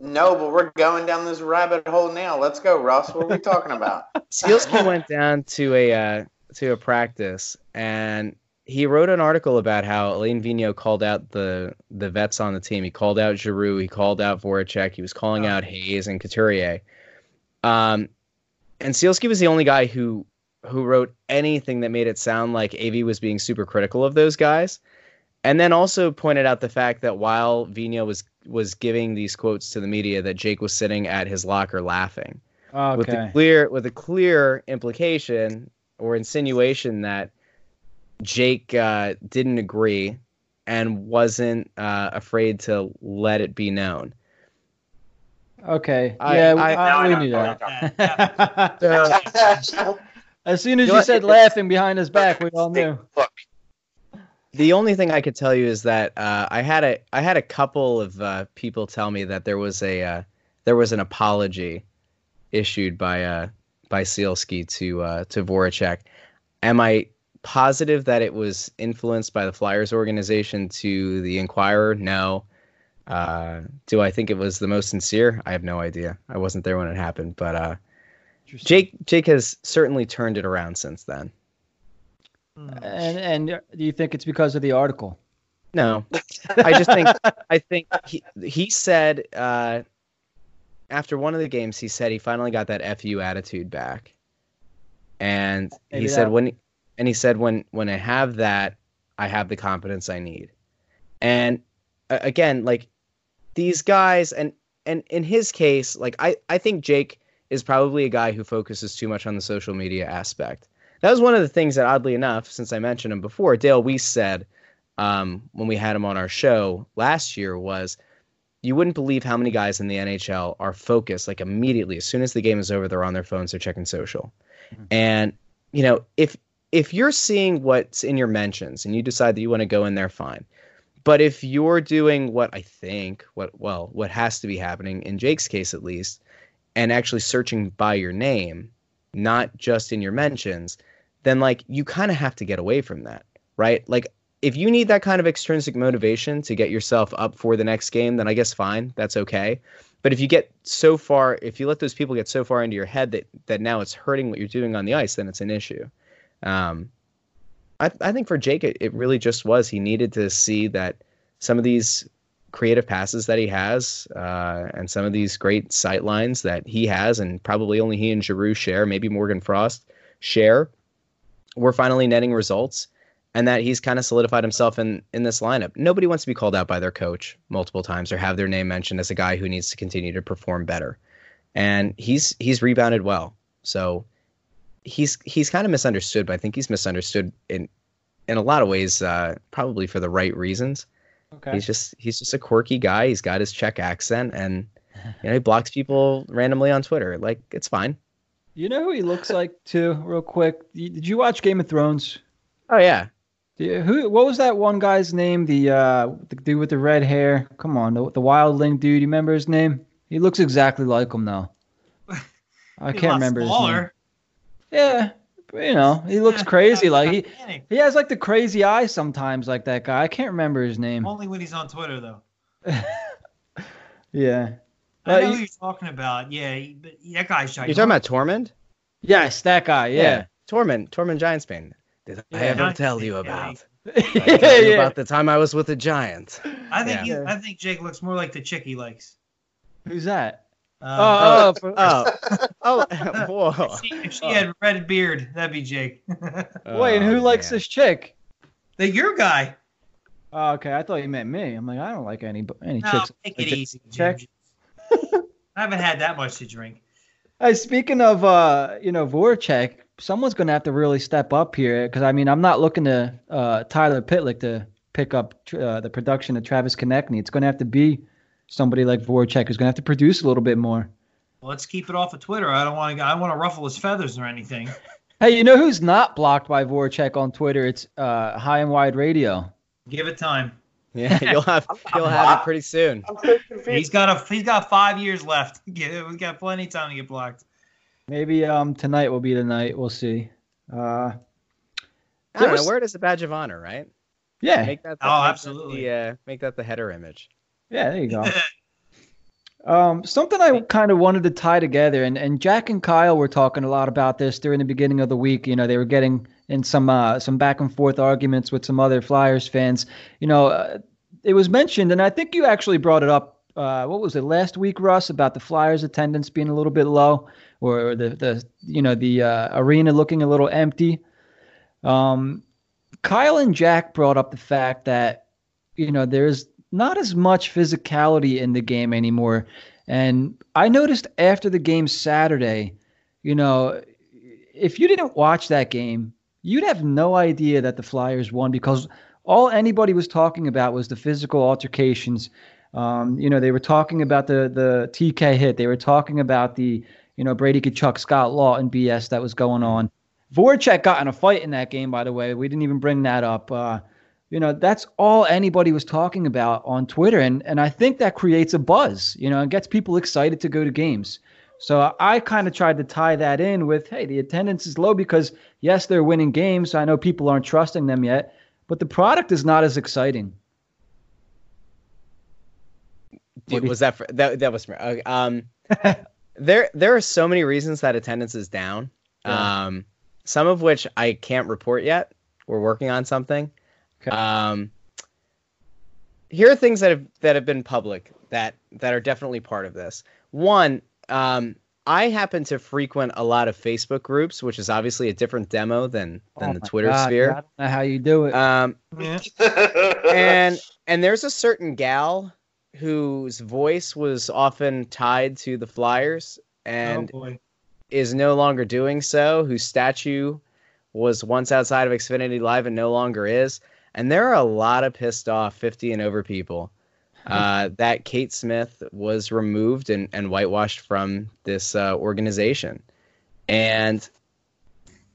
No, but we're going down this rabbit hole now. Let's go, Russ. What are we talking about? Sielski went down to a uh, to a practice and he wrote an article about how Alain Vigneault called out the the vets on the team. He called out Giroux, he called out Voracek, he was calling Oh. out Hayes and Couturier. Um, and Sielski was the only guy who who wrote anything that made it sound like AV was being super critical of those guys. And then also pointed out the fact that while Vigneault was was giving these quotes to the media, that Jake was sitting at his locker laughing with the Okay. clear with a clear implication or insinuation that Jake uh, didn't agree and wasn't uh, afraid to let it be known. Okay. I- yeah, I- I, I we knew what that. The, as soon as You you know said what? laughing behind his back, we all knew. Look, the only thing I could tell you is that uh, I had a I had a couple of uh, people tell me that there was a uh, there was an apology issued by uh by Sielski to uh, to Voracek. Am I positive that it was influenced by the Flyers organization to the Inquirer? No. Uh, do I think it was the most sincere? I have no idea. I wasn't there when it happened, but uh, Jake Jake has certainly turned it around since then. And and do you think it's because of the article? No, I just think I think he he said uh, after one of the games he said he finally got that fu attitude back, and Maybe he said that- when and he said when when I have that I have the confidence I need, and uh, again like these guys and and in his case like I I think Jake is probably a guy who focuses too much on the social media aspect. That was one of the things that, oddly enough, since I mentioned him before, Dale Weise said um, when we had him on our show last year was you wouldn't believe how many guys in the NHL are focused like immediately. As soon as the game is over they're on their phones they're checking social. And you know if if you're seeing what's in your mentions and you decide that you want to go in there fine. But if you're doing what I think what well what has to be happening in Jake's case at least and actually searching by your name not just in your mentions then like you kind of have to get away from that right like if you need that kind of extrinsic motivation to get yourself up for the next game, then I guess fine, that's okay. But if you get so far, if you let those people get so far into your head that that now it's hurting what you're doing on the ice, then it's an issue. Um, I I think for Jake, it, it really just was he needed to see that some of these creative passes that he has, uh, and some of these great sight lines that he has, and probably only he and Giroux share, maybe Morgan Frost share, we're finally netting results and that he's kind of solidified himself in in this lineup. Nobody wants to be called out by their coach multiple times or have their name mentioned as a guy who needs to continue to perform better. And he's he's rebounded well. So he's he's kind of misunderstood, but I think he's misunderstood in in a lot of ways, uh, probably for the right reasons. Okay. He's just he's just a quirky guy. He's got his Czech accent, and you know he blocks people randomly on Twitter. Like it's fine. You know who he looks like too, real quick. Did you watch Game of Thrones? Oh yeah, Yeah, who? What was that one guy's name? The uh, the dude with the red hair. Come on, the, the wildling dude. You remember his name? He looks exactly like him though. I can't lot remember his name. smaller. Yeah, but, you know, he looks Yeah, crazy. Like he, Titanic. he has like the crazy eyes sometimes, like that guy. I can't remember his name. Only when he's on Twitter, though. Yeah. I Uh, know you- who you're talking about. Yeah, he, but that guy's gigantic. you're talking about Tormund. Yes, that guy. Yeah. Tormund, Tormund Giantsbane. Did I Yeah. ever tell you Yeah. about? Yeah. I you yeah. about the time I was with a giant. I think Yeah. he, I think Jake looks more like the chick he likes. Who's that? Um, Oh, oh, Oh, oh, whoa. if she, if she had red beard, that'd be Jake. wait, and who Oh, likes this chick? the your guy. Oh, okay, I thought you meant me. I'm like, I don't like any any No, chicks. take it easy, check. James. I haven't had that much to drink. Hey, speaking of, uh, you know, Voracek, someone's going to have to really step up here because I mean, I'm not looking to uh, Tyler Pitlick to pick up uh, the production of Travis Konecny. It's going to have to be somebody like Voracek who's going to have to produce a little bit more. Well, let's keep it off of Twitter. I don't want to. I want to ruffle his feathers or anything. Hey, you know who's not blocked by Voracek on Twitter? It's uh, High and Wide Radio. Give it time. Yeah, you'll have you'll have it pretty soon. I'm so. He's got a. He's got five years left. Yeah, we got plenty of time to get blocked. Maybe um tonight will be the night. We'll see. Uh, I There don't was- know, wear it as a badge of honor, right? yeah, Make that. The, Oh, absolutely. Yeah, uh, make that the header image. Yeah, there you go. Um, something I kind of wanted to tie together, and, and Jack and Kyle were talking a lot about this during the beginning of the week. You know, they were getting in some uh, some back and forth arguments with some other Flyers fans. You know, uh, it was mentioned, and I think you actually brought it up. Uh, what was it last week, Russ, about the Flyers' attendance being a little bit low, or the the you know the uh, arena looking a little empty. Um, Kyle and Jack brought up the fact that you know there's not as much physicality in the game anymore. And I noticed after the game Saturday, you know, if you didn't watch that game, you'd have no idea that the Flyers won because all anybody was talking about was the physical altercations. Um, you know, they were talking about the the TK hit. They were talking about the you know Brady Tkachuk, Scott Law, and BS that was going on. Voracek got in a fight in that game, by the way. We didn't even bring that up. Uh, you know, that's all anybody was talking about on Twitter. And, and I think that creates a buzz, you know, and gets people excited to go to games. So I kind of tried to tie that in with, hey, the attendance is low because yes, they're winning games. I know people aren't trusting them yet, but the product is not as exciting. Dude, was that for, that that was for, uh, um there there are so many reasons that attendance is down. Yeah. Um some of which I can't report yet. We're working on something. Okay. Um here are things that have that have been public that that are definitely part of this. One, um, I happen to frequent a lot of Facebook groups, which is obviously a different demo than than oh the Twitter God, sphere. I don't know how you do it. Um, yeah. and and there's a certain gal whose voice was often tied to the Flyers and oh is no longer doing so, whose statue was once outside of Xfinity Live and no longer is. And there are a lot of pissed off 50 and over people uh, that Kate Smith was removed and, and whitewashed from this uh, organization. And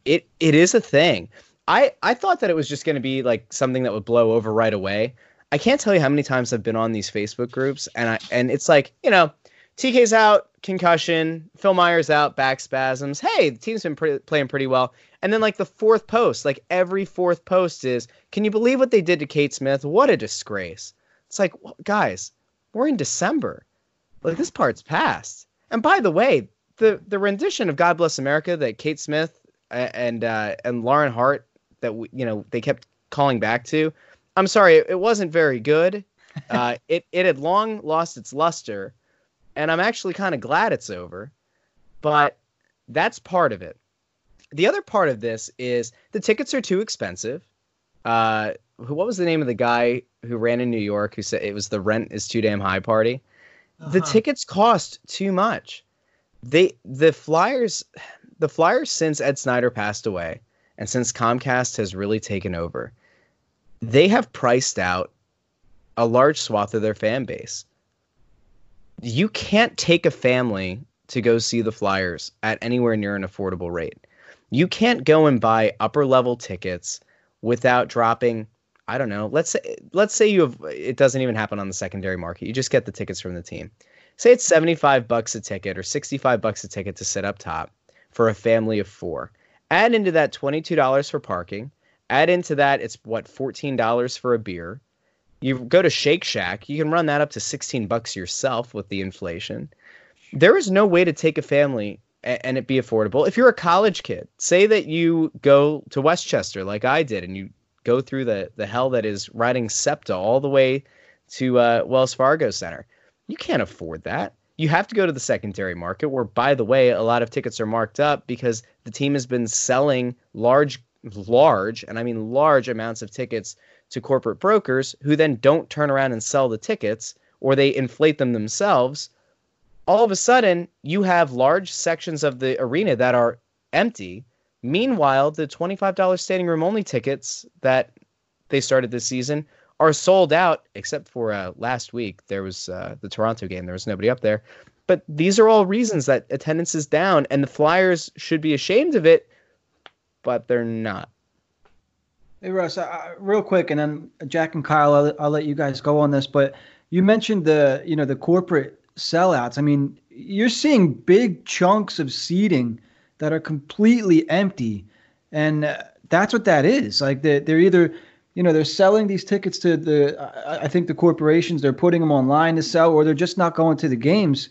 it it is a thing. I, I thought that it was just going to be like something that would blow over right away. I can't tell you how many times I've been on these Facebook groups and I and it's like, you know, TK's out, concussion, Phil Myers out, back spasms. Hey, the team's been pre- playing pretty well. And then like the fourth post, like every fourth post is, can you believe what they did to Kate Smith? What a disgrace. It's like, guys, we're in December. Like this part's past. And by the way, the the rendition of God Bless America that Kate Smith and uh, and Lauren Hart that we, you know they kept calling back to I'm sorry, it, wasn't very good. Uh, it it had long lost its luster, and I'm actually kind of glad it's over. But that's part of it. The other part of this is the tickets are too expensive. Uh, what was the name of the guy who ran in New York who said it was the rent is too damn high party? Uh-huh. The tickets cost too much. They the Flyers the Flyers since Ed Snider passed away and since Comcast has really taken over they have priced out a large swath of their fan base. You can't take a family to go see the Flyers at anywhere near an affordable rate. You can't go and buy upper level tickets without dropping I don't know. Let's say let's say you have it doesn't even happen on the secondary market. You just get the tickets from the team. Say it's 75 bucks a ticket or 65 bucks a ticket to sit up top for a family of 4. Add into that $22 for parking, Add into that, it's what fourteen dollars for a beer. You go to Shake Shack, you can run that up to sixteen bucks yourself with the inflation. There is no way to take a family and it be affordable. If you're a college kid, say that you go to West Chester like I did, and you go through the the hell that is riding SEPTA all the way to uh, Wells Fargo Center. You can't afford that. You have to go to the secondary market, where, by the way, a lot of tickets are marked up because the team has been selling large large, and I mean large amounts of tickets to corporate brokers who then don't turn around and sell the tickets or they inflate them themselves, all of a sudden you have large sections of the arena that are empty. Meanwhile, the $25 standing room only tickets that they started this season are sold out, except for uh, last week. There was uh, the Toronto game, there was nobody up there. But these are all reasons that attendance is down, and the Flyers should be ashamed of it but they're not. Hey Russ, uh, real quick, and then Jack and Kyle, I'll, I'll let you guys go on this. But you mentioned the you know the corporate sellouts. I mean, you're seeing big chunks of seating that are completely empty, and uh, that's what that is. Like they're, they're either you know they're selling these tickets to the I think the corporations they're putting them online to sell, or they're just not going to the games.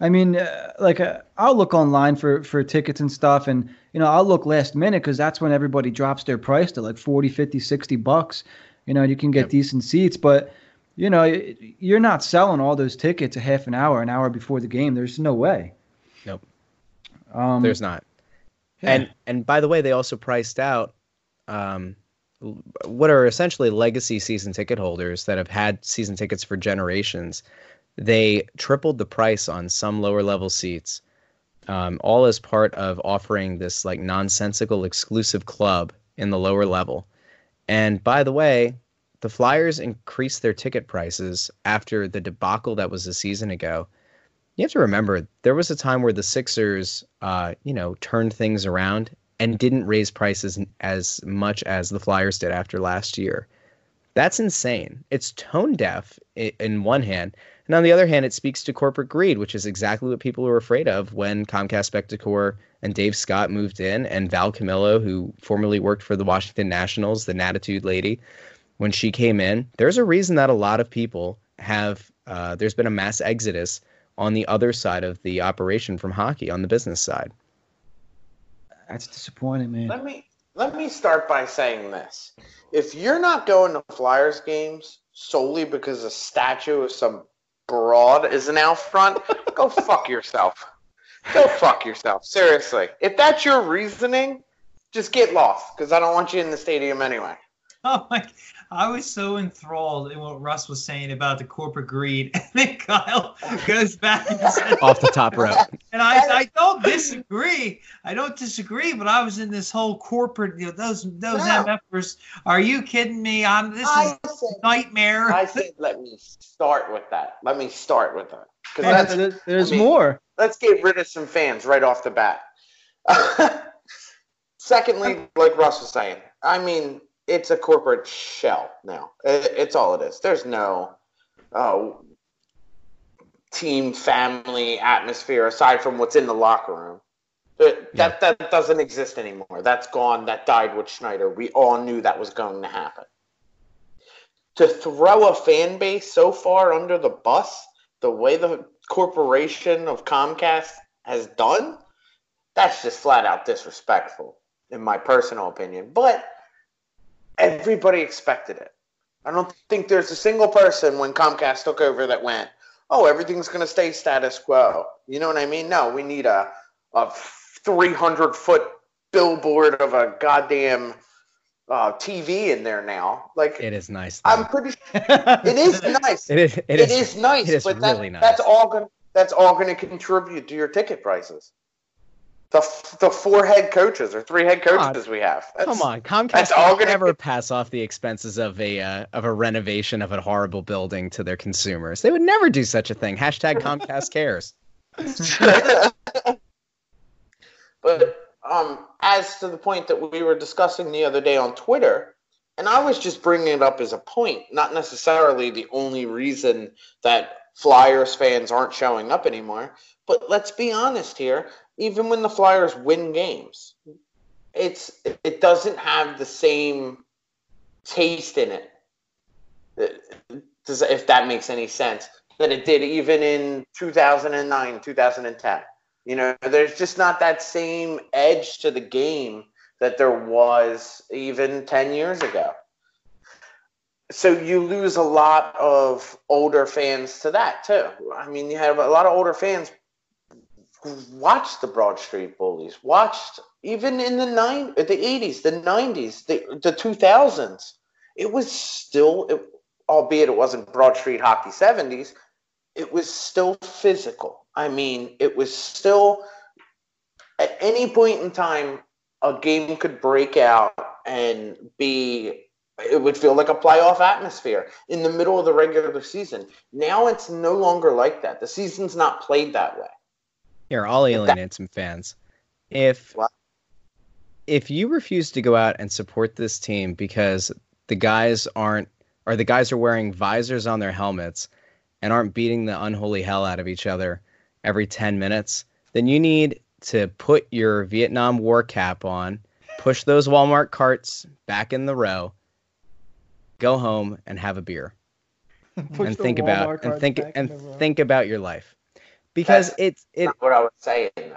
I mean, uh, like uh, I'll look online for for tickets and stuff, and you know I'll look last minute because that's when everybody drops their price to like 40, 50, 60 bucks. You know, you can get yep. decent seats, but you know you're not selling all those tickets a half an hour, an hour before the game. There's no way. Nope. Um, There's not. Yeah. And and by the way, they also priced out um, what are essentially legacy season ticket holders that have had season tickets for generations they tripled the price on some lower level seats, um, all as part of offering this like nonsensical exclusive club in the lower level. And by the way, the Flyers increased their ticket prices after the debacle that was a season ago. You have to remember there was a time where the Sixers, uh, you know, turned things around and didn't raise prices as much as the Flyers did after last year. That's insane. It's tone deaf in one hand. And on the other hand, it speaks to corporate greed, which is exactly what people were afraid of when Comcast Spectacor and Dave Scott moved in, and Val Camillo, who formerly worked for the Washington Nationals, the Natitude lady, when she came in. There's a reason that a lot of people have, uh, there's been a mass exodus on the other side of the operation from hockey, on the business side. That's disappointing, man. Let me let me start by saying this. If you're not going to Flyers games solely because a statue of some broad isn't out front, go fuck yourself. Go fuck yourself. Seriously. If that's your reasoning, just get lost because I don't want you in the stadium anyway. Oh my! I was so enthralled in what Russ was saying about the corporate greed, and then Kyle goes back and says, off the top rope. And I, I don't disagree. I don't disagree, but I was in this whole corporate, you know, those those no. MFers. Are you kidding me? I'm this I is said, nightmare. I said, let me start with that. Let me start with that because hey, there's I mean, more. Let's get rid of some fans right off the bat. Secondly, like Russ was saying, I mean it's a corporate shell now. It's all it is. There's no oh, team family atmosphere aside from what's in the locker room. That, yeah. that that doesn't exist anymore. That's gone. That died with Snider. We all knew that was going to happen. To throw a fan base so far under the bus, the way the corporation of Comcast has done, that's just flat out disrespectful, in my personal opinion. But everybody expected it. I don't think there's a single person when Comcast took over that went, "Oh, everything's going to stay status quo." You know what I mean? No, we need a a 300 foot billboard of a goddamn uh, TV in there now. Like it is nice. Though. I'm pretty. it is nice. it is. It, it is, is, nice. It is but really that, nice. That's all going. That's all going to contribute to your ticket prices the, the four head coaches or three head coaches we have. That's, Come on, Comcast all gonna never pass off the expenses of a uh, of a renovation of a horrible building to their consumers. They would never do such a thing. Hashtag Comcast cares. but um, as to the point that we were discussing the other day on Twitter, and I was just bringing it up as a point, not necessarily the only reason that Flyers fans aren't showing up anymore. But let's be honest here even when the Flyers win games, it's it doesn't have the same taste in it. If that makes any sense that it did even in 2009, 2010. You know, there's just not that same edge to the game that there was even 10 years ago. So you lose a lot of older fans to that too. I mean, you have a lot of older fans watched the Broad Street Bullies, watched even in the nine, the eighties, the nineties, the the two thousands. It was still, it, albeit it wasn't Broad Street hockey seventies, it was still physical. I mean, it was still at any point in time a game could break out and be it would feel like a playoff atmosphere in the middle of the regular season. Now it's no longer like that. The season's not played that way. Here, I'll alienate some fans. If what? if you refuse to go out and support this team because the guys aren't or the guys are wearing visors on their helmets and aren't beating the unholy hell out of each other every 10 minutes, then you need to put your Vietnam War cap on, push those Walmart carts back in the row, go home and have a beer. and think about and think and think about your life because That's it's it, what I was saying though.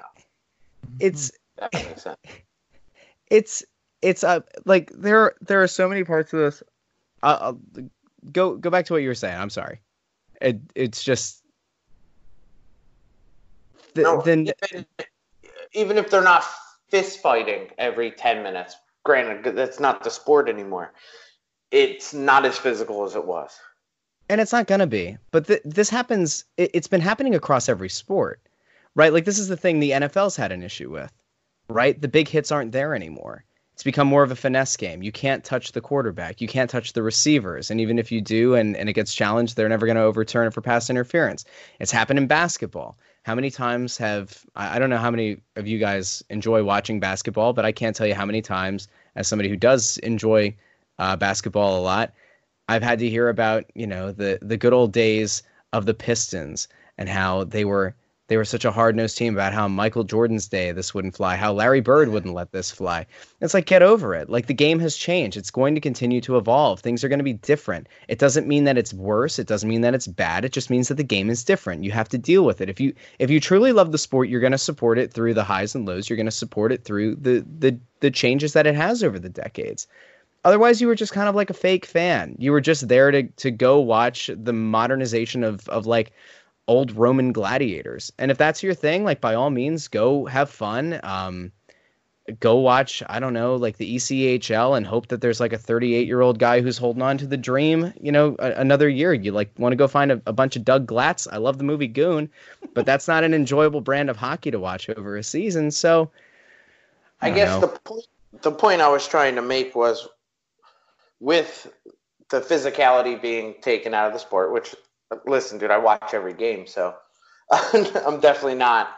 It's that makes sense. it's it's uh, like there there are so many parts of this. I'll, go go back to what you were saying. I'm sorry. It it's just the, no, then even, even if they're not fist fighting every 10 minutes granted that's not the sport anymore it's not as physical as it was and it's not gonna be. But th- this happens. It, has been happening across every sport, right? Like this is the thing the NFL's had an issue with, right? The big hits aren't there anymore. It's become more of a finesse game. You can't touch the quarterback. You can't touch the receivers. And even if you do and, and it gets challenged, they're never going to overturn it for pass interference. It's happened in basketball. How many times have, I don't know how many of you guys enjoy watching basketball, but I can't tell you how many times, as somebody who does enjoy uh, basketball a lot, I've had to hear about, you know, the the good old days of the Pistons and how they were they were such a hard nosed team about how Michael Jordan's day this wouldn't fly, how Larry Bird wouldn't let this fly. It's like get over it. Like the game has changed. It's going to continue to evolve. Things are going to be different. It doesn't mean that it's worse. It doesn't mean that it's bad. It just means that the game is different. You have to deal with it. If you if you truly love the sport, you're going to support it through the highs and lows. You're going to support it through the the the changes that it has over the decades. Otherwise, you were just kind of like a fake fan. You were just there to to go watch the modernization of of like old Roman gladiators. And if that's your thing, like by all means, go have fun. Um, go watch, I don't know, like the ECHL and hope that there's like a 38 year old guy who's holding on to the dream, you know, a- another year. You like want to go find a, a, bunch of Doug Glatts. I love the movie Goon, but that's not an enjoyable brand of hockey to watch over a season. So I, I guess know. the point, the point I was trying to make was with the physicality being taken out of the sport, which listen, dude, I watch every game, so I'm definitely not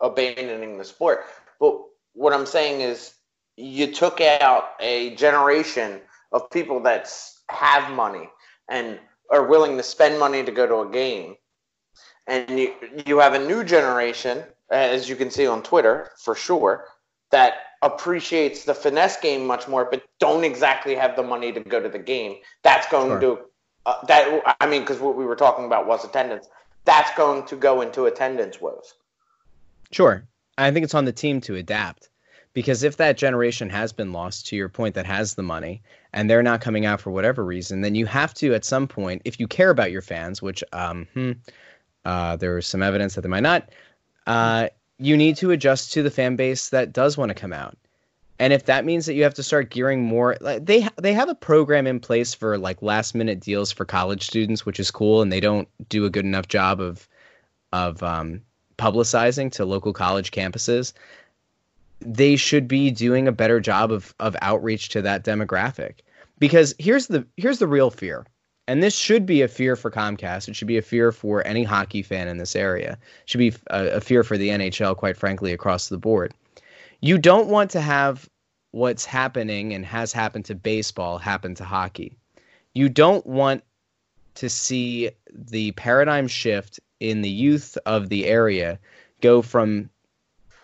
abandoning the sport. But what I'm saying is, you took out a generation of people that have money and are willing to spend money to go to a game, and you you have a new generation, as you can see on Twitter for sure, that appreciates the finesse game much more, but don't exactly have the money to go to the game. That's going sure. to uh, that I mean, because what we were talking about was attendance. That's going to go into attendance woes. Sure, I think it's on the team to adapt because if that generation has been lost, to your point, that has the money and they're not coming out for whatever reason, then you have to at some point, if you care about your fans, which um, hmm, uh, there's some evidence that they might not, uh, you need to adjust to the fan base that does want to come out. And if that means that you have to start gearing more, like they they have a program in place for like last minute deals for college students, which is cool, and they don't do a good enough job of of um, publicizing to local college campuses. They should be doing a better job of of outreach to that demographic. Because here's the here's the real fear, and this should be a fear for Comcast. It should be a fear for any hockey fan in this area. It should be a, a fear for the NHL, quite frankly, across the board you don't want to have what's happening and has happened to baseball happen to hockey. You don't want to see the paradigm shift in the youth of the area go from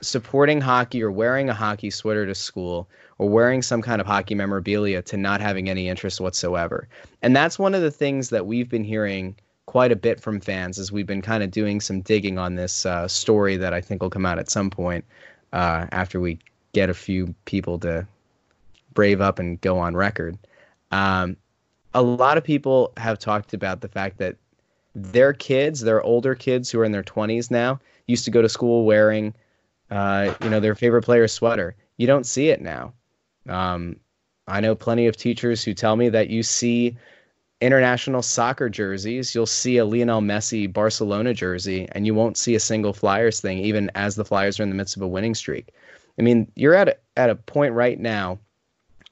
supporting hockey or wearing a hockey sweater to school or wearing some kind of hockey memorabilia to not having any interest whatsoever. And that's one of the things that we've been hearing quite a bit from fans as we've been kind of doing some digging on this uh, story that I think will come out at some point uh, after we get a few people to brave up and go on record. Um, a lot of people have talked about the fact that their kids, their older kids who are in their 20s now, used to go to school wearing, uh, you know, their favorite player's sweater. You don't see it now. Um, I know plenty of teachers who tell me that you see international soccer jerseys, you'll see a Lionel Messi Barcelona jersey, and you won't see a single Flyers thing, even as the Flyers are in the midst of a winning streak. I mean, you're at a, at a point right now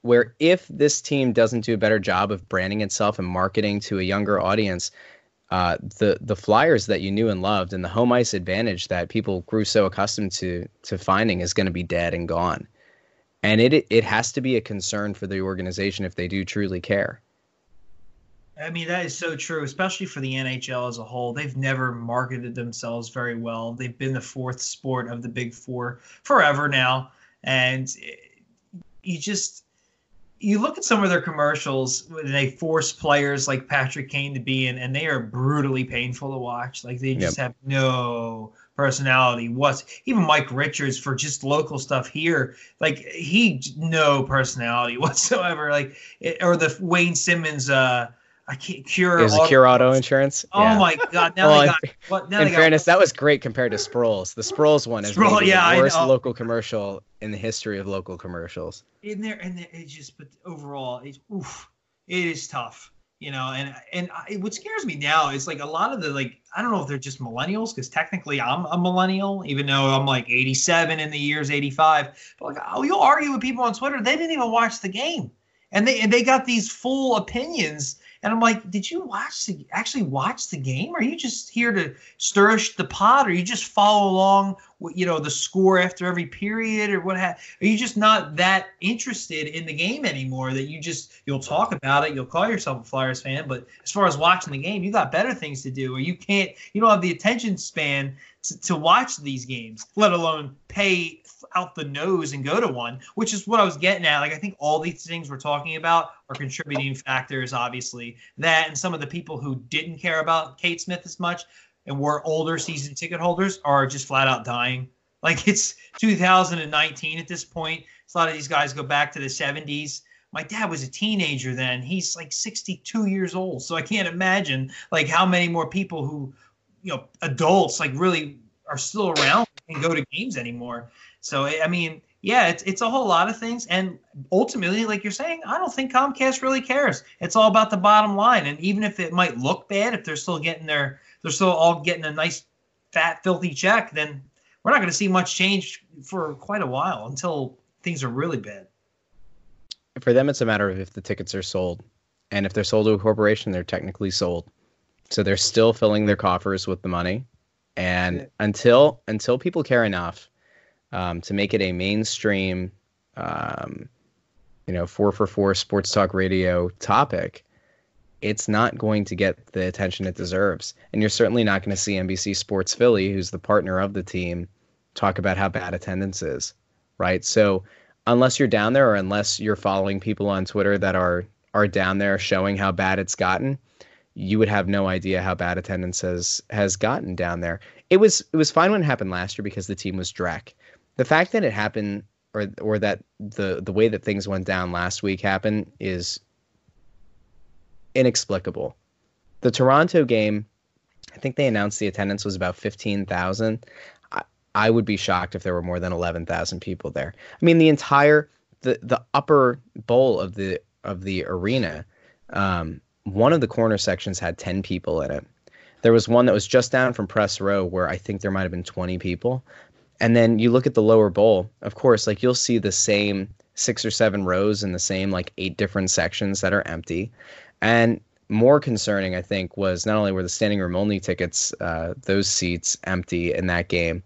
where if this team doesn't do a better job of branding itself and marketing to a younger audience, uh, the the Flyers that you knew and loved and the home ice advantage that people grew so accustomed to to finding is going to be dead and gone. And it it has to be a concern for the organization if they do truly care. I mean, that is so true, especially for the NHL as a whole. They've never marketed themselves very well. They've been the fourth sport of the big four forever now. And you just, you look at some of their commercials they force players like Patrick Kane to be in, and they are brutally painful to watch. Like they just yep. have no personality. What's even Mike Richards for just local stuff here? Like he no personality whatsoever. Like it, or the Wayne Simmonds uh I can't cure. Is a cure auto insurance? Oh yeah. my god! Now well, they got. What, now in fairness, got, that was great compared to Sproles. The Sproles one is Sproul, yeah, the worst local commercial in the history of local commercials. In there, and it just, but overall, it's oof, it is tough, you know. And and I, what scares me now is like a lot of the like I don't know if they're just millennials because technically I'm a millennial, even though I'm like 87 in the years 85. But like, oh, you'll argue with people on Twitter, they didn't even watch the game, and they and they got these full opinions And I'm like, did you watch the actually watch the game? Are you just here to stir the pot? Or you just follow along with you know the score after every period or what? Ha- are you just not that interested in the game anymore that you just you'll talk about it, you'll call yourself a Flyers fan, but as far as watching the game, you got better things to do, or you can't, you don't have the attention span to, to watch these games, let alone pay out the nose and go to one, which is what I was getting at. Like I think all these things we're talking about are contributing factors, obviously. That and some of the people who didn't care about Kate Smith as much and were older season ticket holders are just flat out dying. Like it's 2019 at this point. A lot of these guys go back to the 70s. My dad was a teenager then. He's like 62 years old. So I can't imagine like how many more people who, you know, adults like really are still around and go to games anymore. So I mean, yeah, it's it's a whole lot of things, and ultimately, like you're saying, I don't think Comcast really cares. It's all about the bottom line, and even if it might look bad, if they're still getting their, they're still all getting a nice, fat, filthy check, then we're not going to see much change for quite a while until things are really bad. For them, it's a matter of if the tickets are sold, and if they're sold to a corporation, they're technically sold, so they're still filling their coffers with the money, and until until people care enough um, to make it a mainstream, um, you know, four for four sports talk radio topic, it's not going to get the attention it deserves. And you're certainly not going to see NBC Sports Philly, who's the partner of the team, talk about how bad attendance is, right? So unless you're down there or unless you're following people on Twitter that are are down there showing how bad it's gotten, you would have no idea how bad attendance has has gotten down there. It was it was fine when it happened last year because the team was Drek the fact that it happened or or that the the way that things went down last week happened is inexplicable. The Toronto game, I think they announced the attendance was about 15,000. I, I would be shocked if there were more than 11,000 people there. I mean the entire the the upper bowl of the of the arena um, one of the corner sections had 10 people in it. There was one that was just down from press row where I think there might have been 20 people. And then you look at the lower bowl, of course, like you'll see the same six or seven rows in the same like eight different sections that are empty. And more concerning, I think, was not only were the standing room only tickets, uh, those seats empty in that game,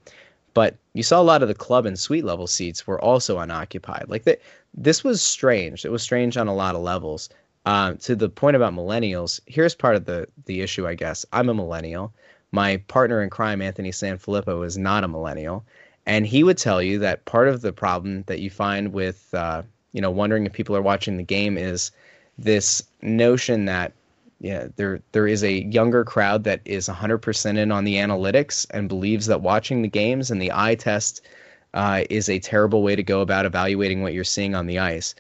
but you saw a lot of the club and suite level seats were also unoccupied. Like that, this was strange. It was strange on a lot of levels. Uh, to the point about millennials, here's part of the the issue, I guess. I'm a millennial. My partner in crime, Anthony Sanfilippo, is not a millennial. And he would tell you that part of the problem that you find with, uh, you know, wondering if people are watching the game is this notion that yeah, there there is a younger crowd that is 100% in on the analytics and believes that watching the games and the eye test uh, is a terrible way to go about evaluating what you're seeing on the ice.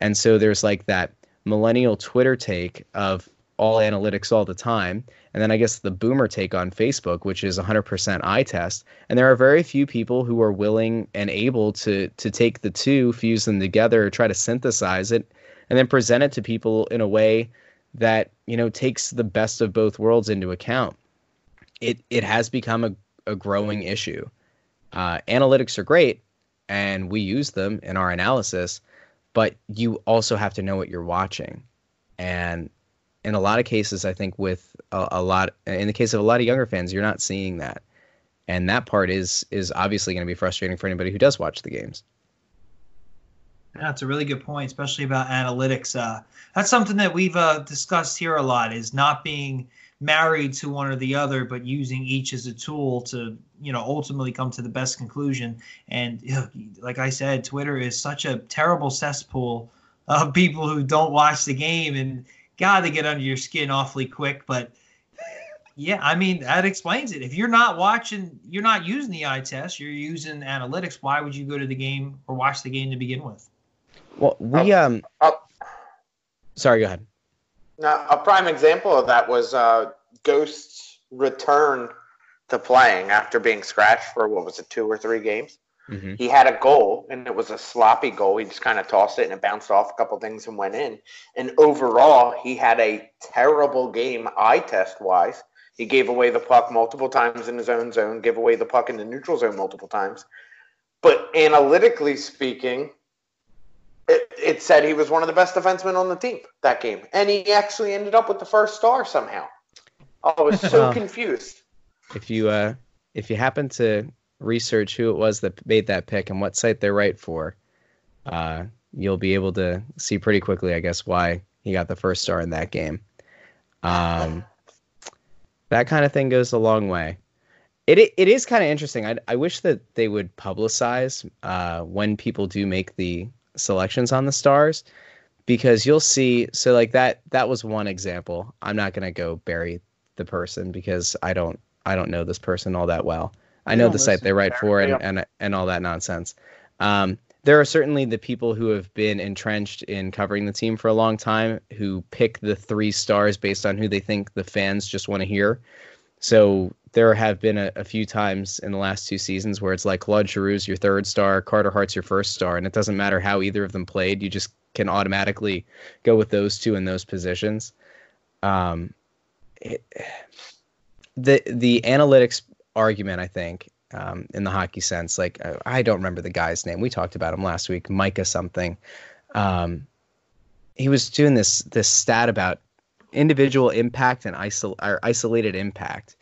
And so there's like that millennial Twitter take of all analytics all the time. And then I guess the boomer take on Facebook, which is 100% eye test. And there are very few people who are willing and able to to take the two, fuse them together, try to synthesize it, and then present it to people in a way that you know takes the best of both worlds into account. It it has become a, a growing issue. Uh, analytics are great, and we use them in our analysis, but you also have to know what you're watching. And in a lot of cases, I think with a, a, lot, in the case of a lot of younger fans, you're not seeing that, and that part is is obviously going to be frustrating for anybody who does watch the games. That's a really good point, especially about analytics. Uh, that's something that we've uh, discussed here a lot: is not being married to one or the other, but using each as a tool to, you know, ultimately come to the best conclusion. And like I said, Twitter is such a terrible cesspool of people who don't watch the game and God, they get under your skin awfully quick. But yeah, I mean, that explains it. If you're not watching, you're not using the eye test, you're using analytics. Why would you go to the game or watch the game to begin with? Well, we, um, uh, sorry, go ahead. Now, a prime example of that was uh, Ghost's return to playing after being scratched for what was it, two or three games? Mm-hmm. He had a goal, and it was a sloppy goal. He just kind of tossed it, and it bounced off a couple things and went in. And overall, he had a terrible game eye test wise. He gave away the puck multiple times in his own zone, gave away the puck in the neutral zone multiple times. But analytically speaking, It, it said he was one of the best defensemen on the team that game, and he actually ended up with the first star somehow. I was so confused. If you uh, if you happen to research who it was that made that pick and what site they're right for, uh, you'll be able to see pretty quickly, I guess, why he got the first star in that game. Um, that kind of thing goes a long way. It it, it is kind of interesting. I I wish that they would publicize uh, when people do make the selections on the stars, because you'll see. So like that that was one example. I'm not gonna go bury the person because I don't I don't know this person all that well. I know the site they write for and, Yeah. and and all that nonsense. Um, there are certainly the people who have been entrenched in covering the team for a long time who pick the three stars based on who they think the fans just want to hear. So there have been a, a few times in the last two seasons where it's like Claude Giroux's your third star, Carter Hart's your first star, and it doesn't matter how either of them played. You just can automatically go with those two in those positions. Um, it, the the analytics argument, I think, um, in the hockey sense, like uh, I don't remember the guy's name. We talked about him last week, Micah something. Um, he was doing this this stat about individual impact and isol- or isolated impact.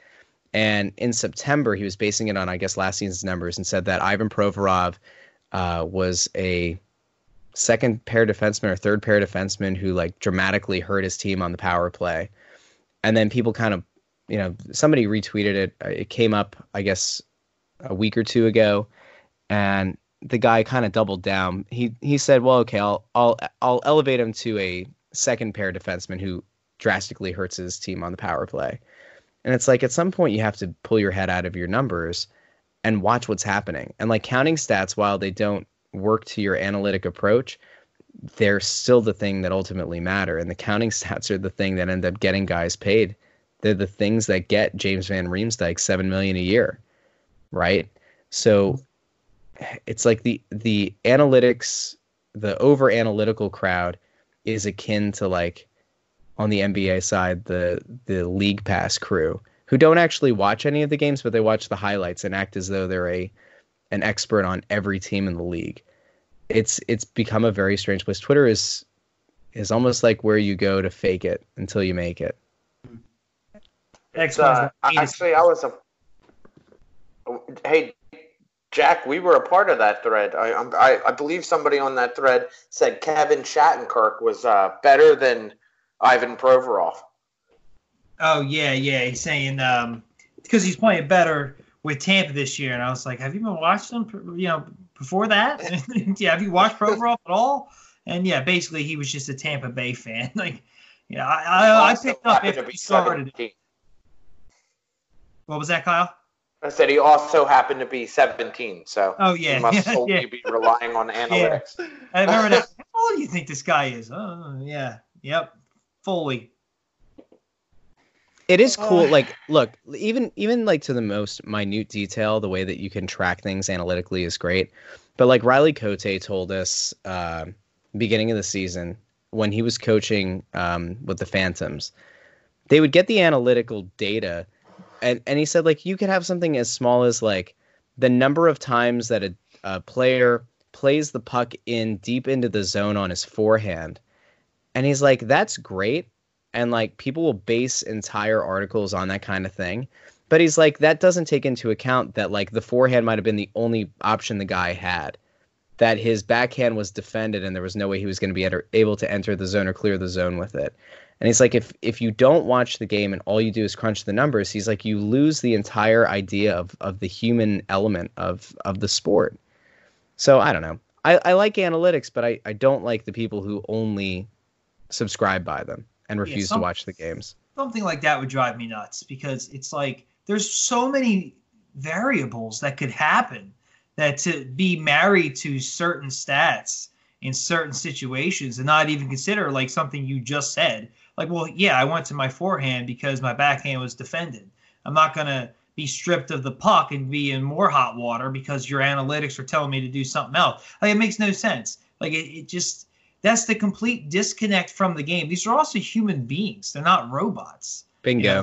And in September, he was basing it on, I guess, last season's numbers and said that Ivan Provorov uh, was a second pair defenseman or third pair defenseman who like dramatically hurt his team on the power play. And then people kind of, you know, somebody retweeted it. Uh, It came up, I guess, a week or two ago, and the guy kind of doubled down. He he said, "Well, okay, I'll I'll I'll elevate him to a second pair defenseman who drastically hurts his team on the power play." And it's like at some point you have to pull your head out of your numbers and watch what's happening. And like counting stats, while they don't work to your analytic approach, they're still the thing that ultimately matter. And the counting stats are the thing that end up getting guys paid. They're the things that get James Van Riemsdyk seven million a year, right? So it's like the the analytics, the over analytical crowd is akin to like on the NBA side, the the league pass crew who don't actually watch any of the games, but they watch the highlights and act as though they're a an expert on every team in the league. It's it's become a very strange place. Twitter is is almost like where you go to fake it until you make it. X Uh, actually, I was a. Hey, Jack, we were a part of that thread. I, I'm- I, I believe somebody on that thread said Kevin Shattenkirk was uh, better than Ivan Provorov. Oh yeah, yeah. He's saying um because he's playing better with Tampa this year, and I was like, have you been watching him? You know, before that, yeah. Have you watched Provorov at all? And yeah, basically he was just a Tampa Bay fan. like, yeah, I I, I picked up after he started. 17. What was that, Kyle? I said he also happened to be 17, so Oh yeah, he must yeah, yeah. be relying on analytics. I remember that. How old do you think this guy is? Oh yeah, yep, fully. It is cool. Uh. like, look, even even like to the most minute detail, the way that you can track things analytically is great. But like Riley Cote told us, uh, beginning of the season when he was coaching um, with the Phantoms, they would get the analytical data, and and he said like you could have something as small as like the number of times that a, a player plays the puck in deep into the zone on his forehand, and he's like that's great. And like people will base entire articles on that kind of thing. But he's like that doesn't take into account that like the forehand might have been the only option the guy had. That his backhand was defended and there was no way he was going to be enter- able to enter the zone or clear the zone with it. And he's like if if you don't watch the game and all you do is crunch the numbers he's like you lose the entire idea of of the human element of of the sport. So i don't know. I i like analytics but i i don't like the people who only subscribe by them and refuse some- to watch the games. something like that would drive me nuts because it's like there's so many variables that could happen that to be married to certain stats in certain situations and not even consider like something you just said. Like well yeah i went to my forehand because my backhand was defended. I'm not going to be stripped of the puck and be in more hot water because your analytics are telling me to do something else. Like it makes no sense. Like it, it just that's the complete disconnect from the game. These are also human beings. They're not robots. Bingo. You know,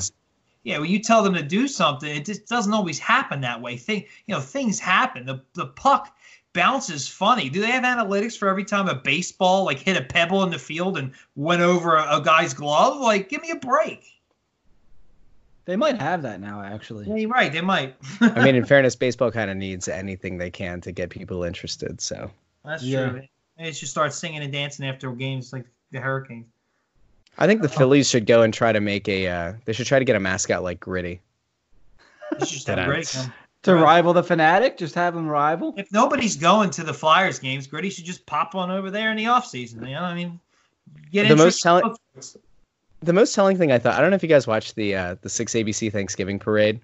yeah, when you tell them to do something, it just doesn't always happen that way. Thing, you know, things happen. The the puck bounce is funny. Do they have analytics for every time a baseball like hit a pebble in the field and went over a, a guy's glove? Like, give me a break. They might have that now, actually. Yeah, you're right. They might. I mean, in fairness, baseball kind of needs anything they can to get people interested. So That's Yeah. true. They should start singing and dancing after games like the Hurricanes. I think the Phillies should go and try to make a. Uh, they should try to get a mascot like Gritty. Just have Gritty come. To Right. rival the Phanatic, just have them rival. If nobody's going to the Flyers games, Gritty should just pop on over there in the offseason. You know, I mean, get The most telling- The most telling thing I thought. I don't know if you guys watched the uh, the six ABC Thanksgiving parade,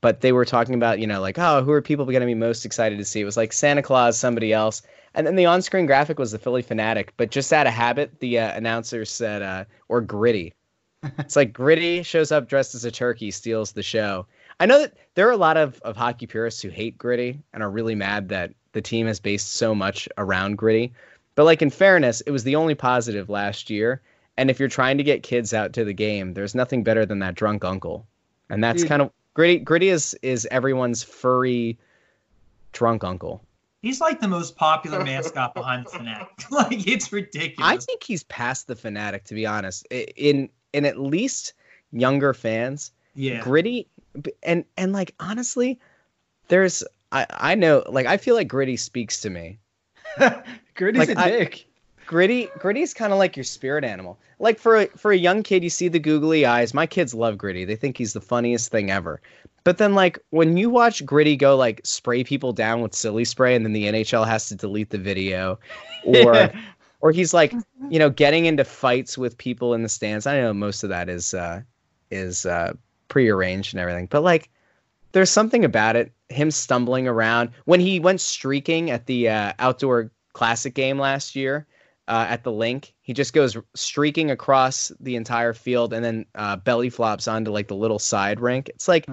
but they were talking about you know like oh who are people going to be most excited to see? It was like Santa Claus, somebody else, and then the on screen graphic was the Phillie Phanatic. But just out of habit, the uh, announcer said uh, or Gritty. It's like Gritty shows up dressed as a turkey, steals the show. I know that there are a lot of, of hockey purists who hate Gritty and are really mad that the team has based so much around Gritty. But like in fairness, it was the only positive last year. And if you're trying to get kids out to the game, there's nothing better than that drunk uncle. And that's Dude. kind of Gritty. Gritty is is everyone's furry drunk uncle. He's like the most popular mascot behind the Phanatic. like it's ridiculous. I think he's past the phanatic, to be honest. In in at least younger fans, yeah. gritty and and like honestly there's i i know like i feel like gritty speaks to me Gritty's Like, a I- dick. Gritty gritty's kind of like your spirit animal. Like for a, for a young kid you see the googly eyes. My kids love gritty. They think he's the funniest thing ever. But then like when you watch gritty go like spray people down with silly spray and then the nhl has to delete the video or or he's like you know getting into fights with people in the stands. I know most of that is uh is uh prearranged and everything. But like there's something about it him stumbling around. When he went streaking at the uh, outdoor classic game last year uh, at the Linc. He just goes streaking across the entire field and then uh, belly flops onto like the little side rink. It's like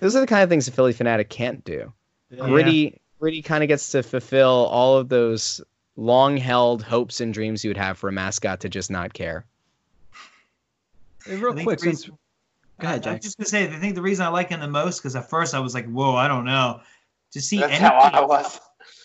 those are the kind of things a phillie phanatic can't do. Gritty gritty kind of gets to fulfill all of those long held hopes and dreams you would have for a mascot to just not care. Hey, real quick, the since go ahead, I- I'm just gonna say, I think the reason I like him the most because at first I was like, "Whoa, I don't know." To see That's anybody, how I was.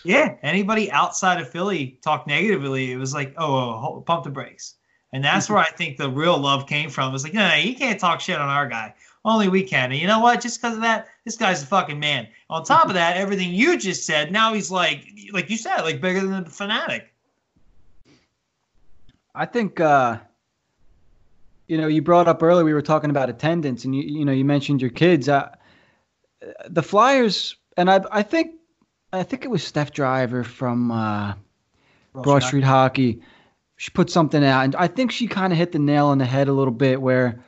Yeah, anybody outside of Philly talked negatively, it was like, "Oh, oh hold- pump the brakes." And that's where I think the real love came from. It was like, no, no, you can't talk shit on our guy. Only we can. And you know what? Just because of that, this guy's a fucking man. On top of that, everything you just said, now he's like, like you said, like bigger than the phanatic. I think uh, you know you brought up earlier we were talking about attendance, and you you know you mentioned your kids. Uh, the Flyers, and I I think I think it was Steph Driver from uh, Broad Street Hockey. She put something out, and I think she kind of hit the nail on the head a little bit. Where,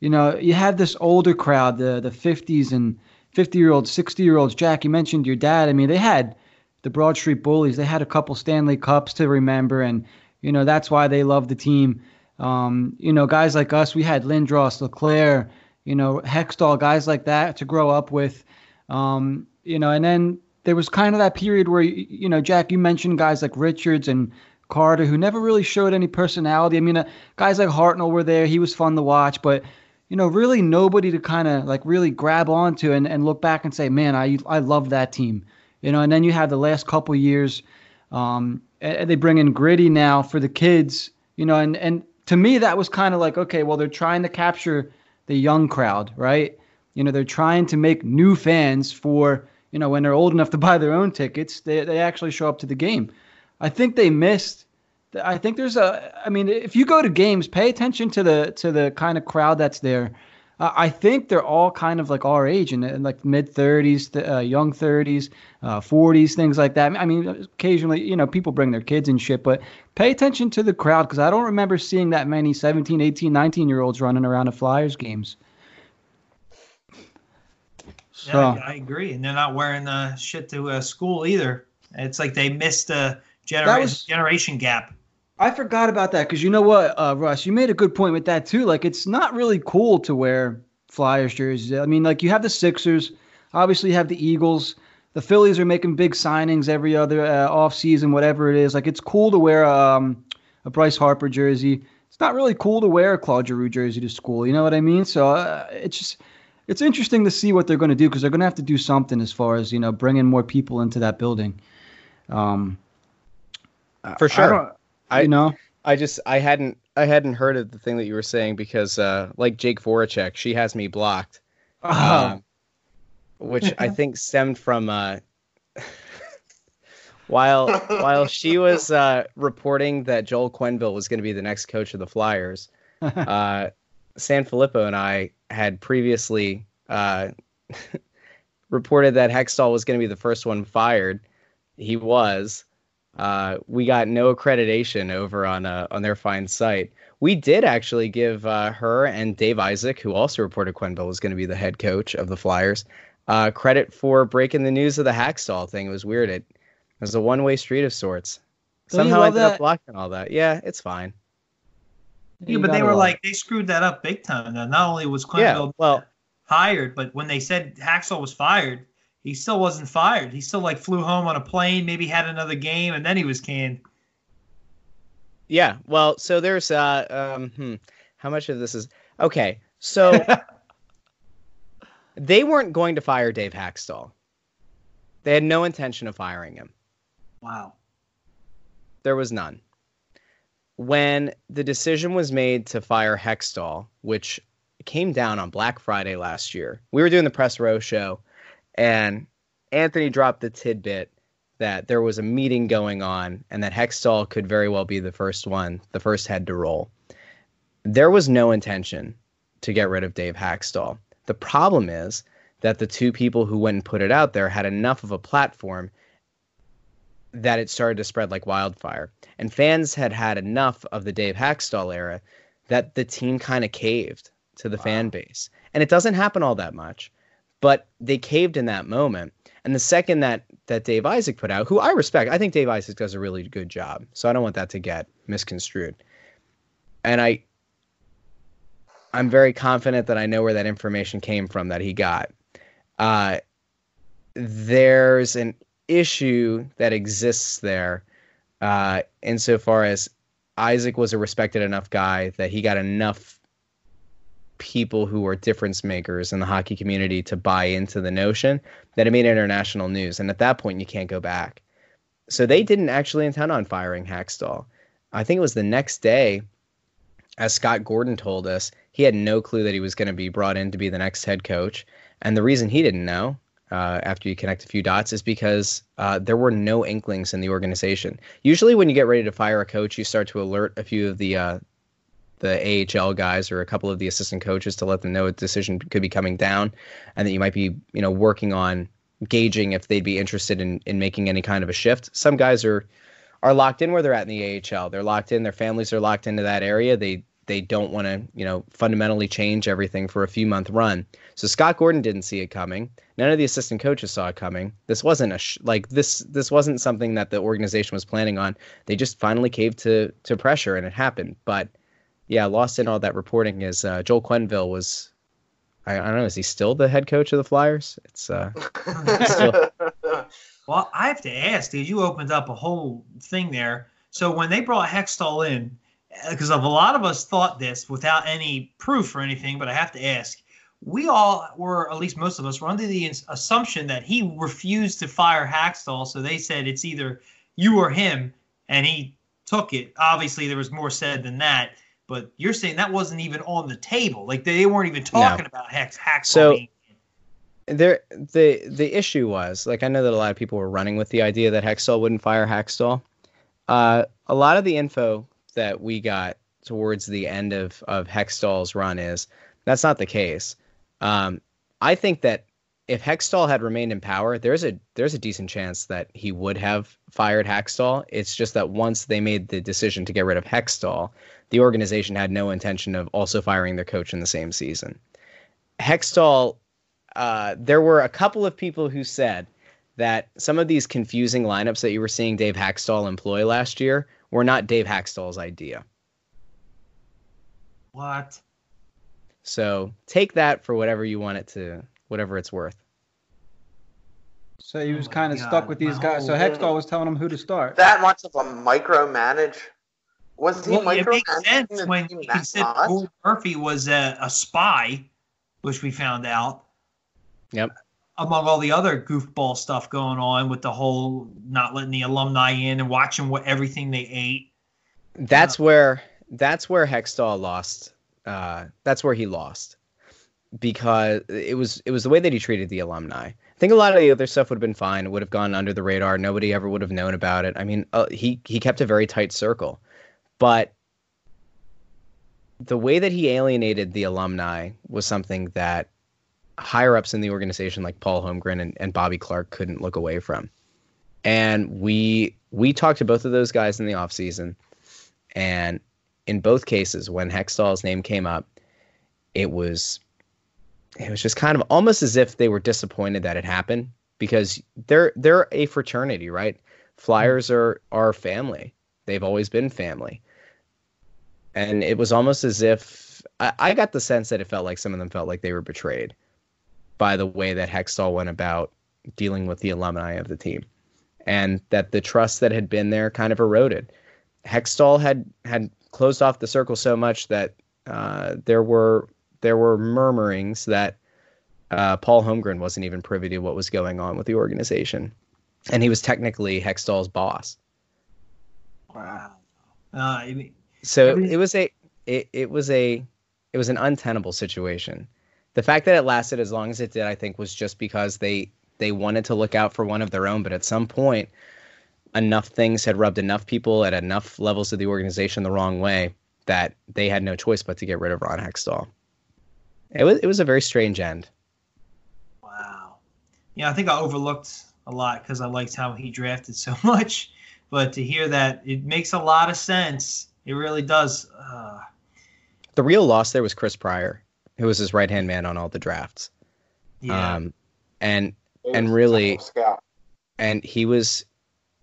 you know, you have this older crowd, the the 50s and 50 year olds, 60 year olds. Jack, you mentioned your dad. I mean, they had the Broad Street Bullies. They had a couple Stanley Cups to remember, and you know that's why they love the team. Um, you know, guys like us, we had Lindros, LeClair, you know, Hextall, guys like that to grow up with. Um, you know, and then there was kind of that period where you know, Jack, you mentioned guys like Richards and Carter who never really showed any personality. I mean, uh, guys like Hartnell were there; he was fun to watch, but you know, really nobody to kind of like really grab onto and, and look back and say, man, I I love that team. You know, and then you have the last couple years, um, and they bring in Gritty now for the kids. You know, and and to me that was kind of like, okay, well they're trying to capture the young crowd, right? You know, they're trying to make new fans for you know when they're old enough to buy their own tickets, they they actually show up to the game. I think they missed. I think there's a. I mean, if you go to games, pay attention to the to the kind of crowd that's there. Uh, I think they're all kind of like our age and, and like mid 30s, uh, young 30s, uh, 40s, things like that. I mean, occasionally, you know, people bring their kids and shit, but pay attention to the crowd because I don't remember seeing that many 17, 18, 19 year olds running around at Flyers games. So, Yeah, I, I agree. And they're not wearing uh, shit to uh, school either. It's like they missed a genera- was- generation gap. I forgot about that because you know what, uh, Russ, you made a good point with that too. Like, it's not really cool to wear Flyers jerseys. I mean, like you have the Sixers, obviously you have the Eagles. The Phillies are making big signings every other uh, off season, whatever it is. Like, it's cool to wear um, a Bryce Harper jersey. It's not really cool to wear a Claude Giroux jersey to school. You know what I mean? So uh, it's just it's interesting to see what they're going to do because they're going to have to do something as far as you know bringing more people into that building. Um, For I sure. don't- I- you know, I just I hadn't I hadn't heard of the thing that you were saying because uh, like Jake Voracek, she has me blocked, um, which I think stemmed from uh, while while she was uh, reporting that Joel Quenneville was going to be the next coach of the Flyers. Sanfilippo and I had previously uh, reported that Hextall was going to be the first one fired. He was. Uh, we got no accreditation over on uh, on their fine site. We did actually give uh, her and Dave Isaac, who also reported Quenneville was going to be the head coach of the Flyers, uh, credit for breaking the news of the Hakstol thing. It was weird. It, it was a one way street of sorts. Don't Somehow I ended that? up blocking all that. Yeah, it's fine. Yeah, but they were like they screwed that up big time. Now, not only was Yeah, Quenneville well, hired, but when they said Hacksaw was fired, he still wasn't fired. He still like flew home on a plane, maybe had another game, and then he was canned. Yeah, well, so there's uh um hmm, how much of this is okay. So they weren't going to fire Dave Hakstol. They had no intention of firing him. Wow. There was none. When the decision was made to fire Hextall, which came down on Black Friday last year, we were doing the press row show, and Anthony dropped the tidbit that there was a meeting going on and that Hextall could very well be the first one, the first head to roll. There was no intention to get rid of Dave Hakstol. The problem is that the two people who went and put it out there had enough of a platform that it started to spread like wildfire. And fans had had enough of the Dave Hakstol era that the team kind of caved to the fan base. And it doesn't happen all that much, but they caved in that moment. And the second that that Dave Isaac put out, who I respect, I think Dave Isaac does a really good job. So I don't want that to get misconstrued. And I I'm very confident that I know where that information came from that he got. Uh, there's an issue that exists there uh, insofar as Isaac was a respected enough guy that he got enough people who were difference makers in the hockey community to buy into the notion that it made international news. And at that point, you can't go back. So they didn't actually intend on firing Hakstol. I think it was the next day, as Scott Gordon told us, he had no clue that he was going to be brought in to be the next head coach. And the reason he didn't know, uh, after you connect a few dots, is because uh, there were no inklings in the organization. Usually, when you get ready to fire a coach, you start to alert a few of the uh, the AHL guys or a couple of the assistant coaches to let them know a decision could be coming down, and that you might be, you know, working on gauging if they'd be interested in in making any kind of a shift. Some guys are are locked in where they're at in the AHL. They're locked in. Their families are locked into that area. They they don't want to, you know, fundamentally change everything for a few month run. So Scott Gordon didn't see it coming. None of the assistant coaches saw it coming. This wasn't a sh- like this. This wasn't something that the organization was planning on. They just finally caved to to pressure, and it happened. But yeah, lost in all that reporting is uh, Joel Quenneville was. I, I don't know. Is he still the head coach of the Flyers? It's uh, Well, I have to ask, dude. You opened up a whole thing there. So when they brought Hextall in, because of a lot of us thought this without any proof or anything, but I have to ask. We all were, at least most of us, were under the ins- assumption that he refused to fire Hakstol. So they said it's either you or him, and he took it. Obviously, there was more said than that. But you're saying that wasn't even on the table. Like they weren't even talking about Hex Hakstol. So- being, there the the issue was like I know that a lot of people were running with the idea that Hextall wouldn't fire Hextall. Uh, a lot of the info that we got towards the end of of Hextall's run is that's not the case. Um, I think that if Hextall had remained in power, there's a there's a decent chance that he would have fired Hextall. It's just that once they made the decision to get rid of Hextall, the organization had no intention of also firing their coach in the same season. Hextall uh, there were a couple of people who said that some of these confusing lineups that you were seeing Dave Hakstol employ last year were not Dave Hakstol's idea. what? So take that for whatever you want it to, whatever it's worth. So he Oh was my kind of God, stuck with these my guys. So whole- Hextall was telling him who to start. that much of a micromanage? Was he Well, it makes sense when team you that consider much? Murphy was a, a spy, which we found out. Yep. Among all the other goofball stuff going on with the whole not letting the alumni in and watching what everything they ate. That's uh, where that's where Hextall lost. Uh, that's where he lost because it was it was the way that he treated the alumni. I think a lot of the other stuff would have been fine. It would have gone under the radar. Nobody ever would have known about it. I mean, uh, he he kept a very tight circle, but the way that he alienated the alumni was something that higher ups in the organization like Paul Holmgren and, and Bobby Clarke couldn't look away from. And we we talked to both of those guys in the offseason. And in both cases, when Hextall's name came up, it was it was just kind of almost as if they were disappointed that it happened because they're they're a fraternity, right? Flyers are are family. They've always been family. And it was almost as if I, I got the sense that it felt like some of them felt like they were betrayed by the way that Hextall went about dealing with the alumni of the team, and that the trust that had been there kind of eroded. Hextall had had closed off the circle so much that uh, there were there were murmurings that uh, Paul Holmgren wasn't even privy to what was going on with the organization, and he was technically Hextall's boss. Wow. Uh, so it was a it, it was a it was an untenable situation the fact that it lasted as long as it did, I think, was just because they they wanted to look out for one of their own. But at some point, enough things had rubbed enough people at enough levels of the organization the wrong way that they had no choice but to get rid of Ron Hextall. It was it was a very strange end. Wow. Yeah, I think I overlooked a lot because I liked how he drafted so much. But to hear that, it makes a lot of sense. It really does. Uh... The real loss there was Chris Pryor who was his right hand man on all the drafts. Yeah. Um, and and really, and he was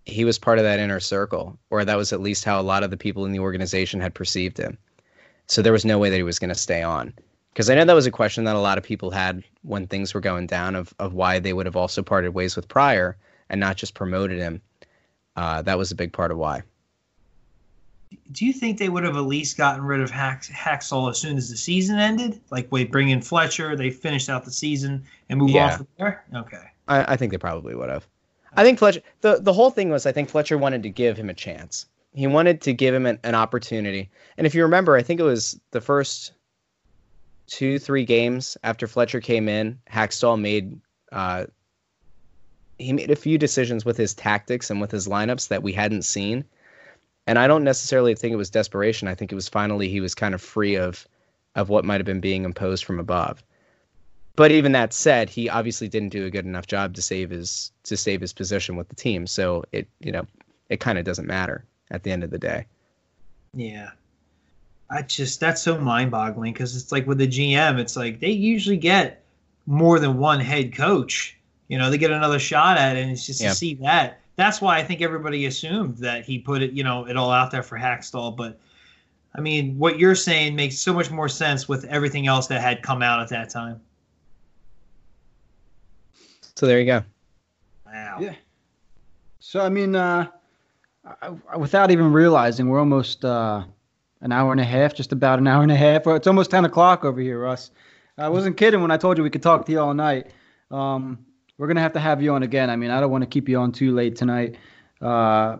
he was part of that inner circle, or that was at least how a lot of the people in the organization had perceived him. So there was no way that he was going to stay on. Because I know that was a question that a lot of people had when things were going down of of why they would have also parted ways with Pryor and not just promoted him. Uh, that was a big part of why do you think they would have at least gotten rid of Hax, Hakstol as soon as the season ended? Like, wait, bring in Fletcher, they finished out the season and move yeah. on from there? Okay. I, I think they probably would have. I think Fletcher, the, the whole thing was, I think Fletcher wanted to give him a chance. He wanted to give him an, an opportunity. And if you remember, I think it was the first two, three games after Fletcher came in, Hakstol made uh, he made a few decisions with his tactics and with his lineups that we hadn't seen and I don't necessarily think it was desperation. I think it was finally he was kind of free of of what might have been being imposed from above. But even that said, he obviously didn't do a good enough job to save his to save his position with the team. So it you know it kind of doesn't matter at the end of the day. Yeah. I just that's so mind-boggling because it's like with the GM, it's like they usually get more than one head coach. You know, they get another shot at it, and it's just yeah. to see that that's why I think everybody assumed that he put it, you know, it all out there for Hakstol. But I mean, what you're saying makes so much more sense with everything else that had come out at that time. So there you go. Wow. Yeah. So I mean, uh, I, without even realizing, we're almost uh, an hour and a half, just about an hour and a half. It's almost ten o'clock over here, Russ. I wasn't kidding when I told you we could talk to you all night. Um, we're gonna have to have you on again. I mean, I don't want to keep you on too late tonight. Uh,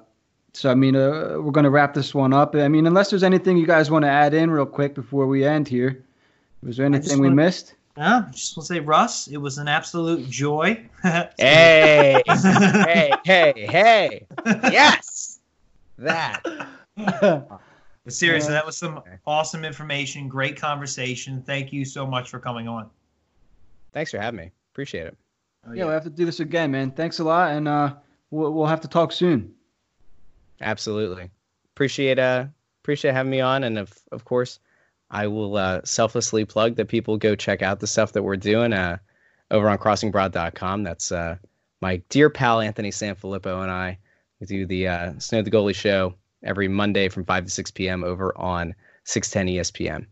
so I mean, uh, we're gonna wrap this one up. I mean, unless there's anything you guys want to add in real quick before we end here. Was there anything we wanna, missed? Yeah, just want to say, Russ, it was an absolute joy. hey, hey, hey, hey! Yes, that. But seriously, that was some awesome information. Great conversation. Thank you so much for coming on. Thanks for having me. Appreciate it. Oh, yeah, yeah, we'll have to do this again, man. Thanks a lot, and uh, we'll, we'll have to talk soon. Absolutely. Appreciate uh appreciate having me on, and of of course, I will uh, selflessly plug that people go check out the stuff that we're doing uh, over on crossingbroad.com. That's uh, my dear pal Anthony Sanfilippo and I. We do the uh, Snow the Goalie show every Monday from 5 to 6 p.m. over on 610 ESPN.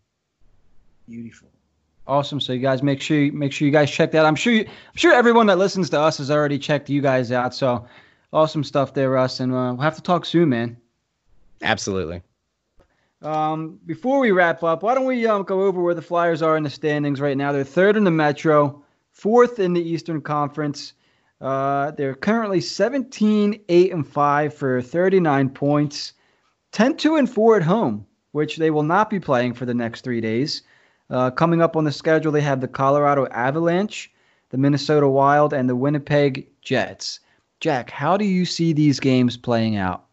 Beautiful. Awesome. So you guys make sure you make sure you guys check that. I'm sure you, I'm sure everyone that listens to us has already checked you guys out. So awesome stuff there, Russ. And uh, we'll have to talk soon, man. Absolutely. Um, before we wrap up, why don't we um, go over where the Flyers are in the standings right now? They're third in the Metro, fourth in the Eastern Conference. Uh, they're currently 17, 8, and 5 for 39 points, 10, 2, and 4 at home, which they will not be playing for the next three days. Uh, coming up on the schedule, they have the Colorado Avalanche, the Minnesota Wild, and the Winnipeg Jets. Jack, how do you see these games playing out?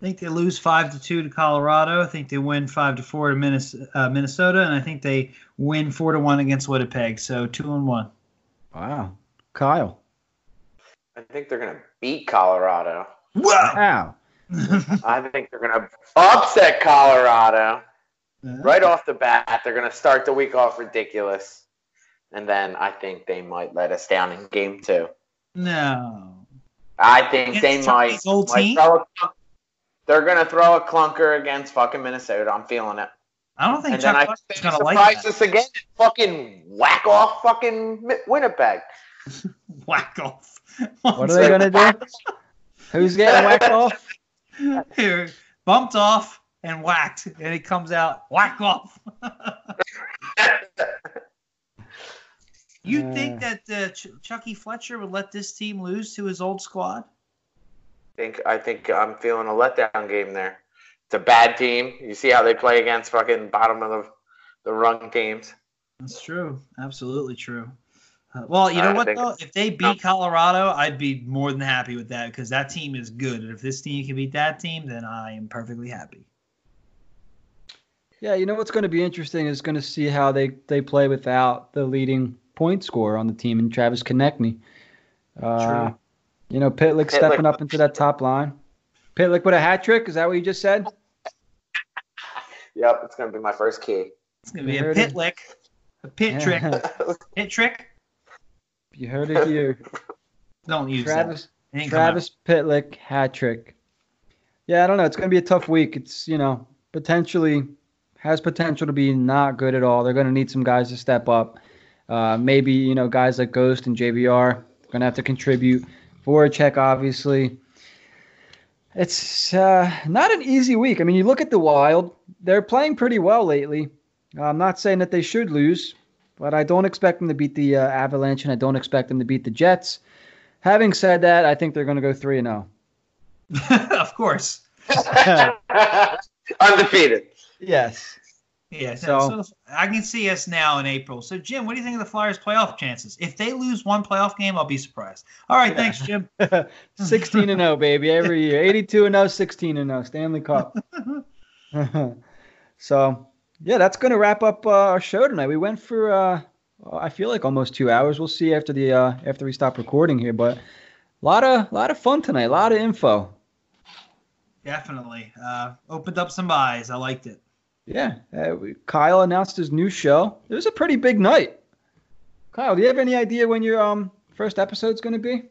I think they lose five to two to Colorado. I think they win five to four to Minnesota, uh, Minnesota, and I think they win four to one against Winnipeg. So two and one. Wow, Kyle. I think they're gonna beat Colorado. Wow. I think they're gonna upset Colorado right off the bat. They're gonna start the week off ridiculous, and then I think they might let us down in game two. No. I think they might. Might throw a, they're gonna throw a clunker against fucking Minnesota. I'm feeling it. I don't think And then Chuck I Fletcher's think gonna they like surprise that. us again and fucking whack off fucking Winnipeg. Whack off. What are they gonna do? Who's getting whacked off? Here, bumped off and whacked, and he comes out whack off. you think that uh, Ch- Chucky Fletcher would let this team lose to his old squad? think I think I'm feeling a letdown game there. It's a bad team. You see how they play against fucking bottom of the the rung teams. That's true. Absolutely true. Uh, well, you know I what though? If they beat Colorado, I'd be more than happy with that because that team is good. And if this team can beat that team, then I am perfectly happy. Yeah, you know what's going to be interesting is going to see how they, they play without the leading point scorer on the team in Travis Konecny. Uh, True. you know, Pitlick Pitlick. stepping up into that top line. Pitlick with a hat trick. Is that what you just said? Yep, it's gonna be my first key. It's gonna be You a heard pit it. lick, a pit trick, pit trick. you heard it here. Don't use Travis that. It ain't come out. Travis Pitlick hat trick. Yeah, I don't know. It's going to be a tough week. It's you know potentially has potential to be not good at all. They're going to need some guys to step up. Uh, maybe you know guys like Ghost and JVR going to have to contribute. Voracek obviously. It's uh, not an easy week. I mean, you look at the Wild; they're playing pretty well lately. I'm not saying that they should lose, but I don't expect them to beat the uh, Avalanche, and I don't expect them to beat the Jets. Having said that, I think they're going to go three and oh. zero. of course. Undefeated. Yes. Yeah. So, So- so I can see us now in April. So Jim, what do you think of the Flyers' playoff chances? If they lose one playoff game, I'll be surprised. All right, thanks, Jim. 16 and 0, baby, every year. 82 and 0, 16 and 0, Stanley Cup. so, yeah, that's going to wrap up uh, our show tonight. We went for, uh, I feel like almost two hours. We'll see after the uh, after we stop recording here, but a lot of a lot of fun tonight. A lot of info. Definitely. Uh, opened up some eyes. I liked it. Yeah, uh, Kyle announced his new show. It was a pretty big night. Kyle, do you have any idea when your um first episode's going to be?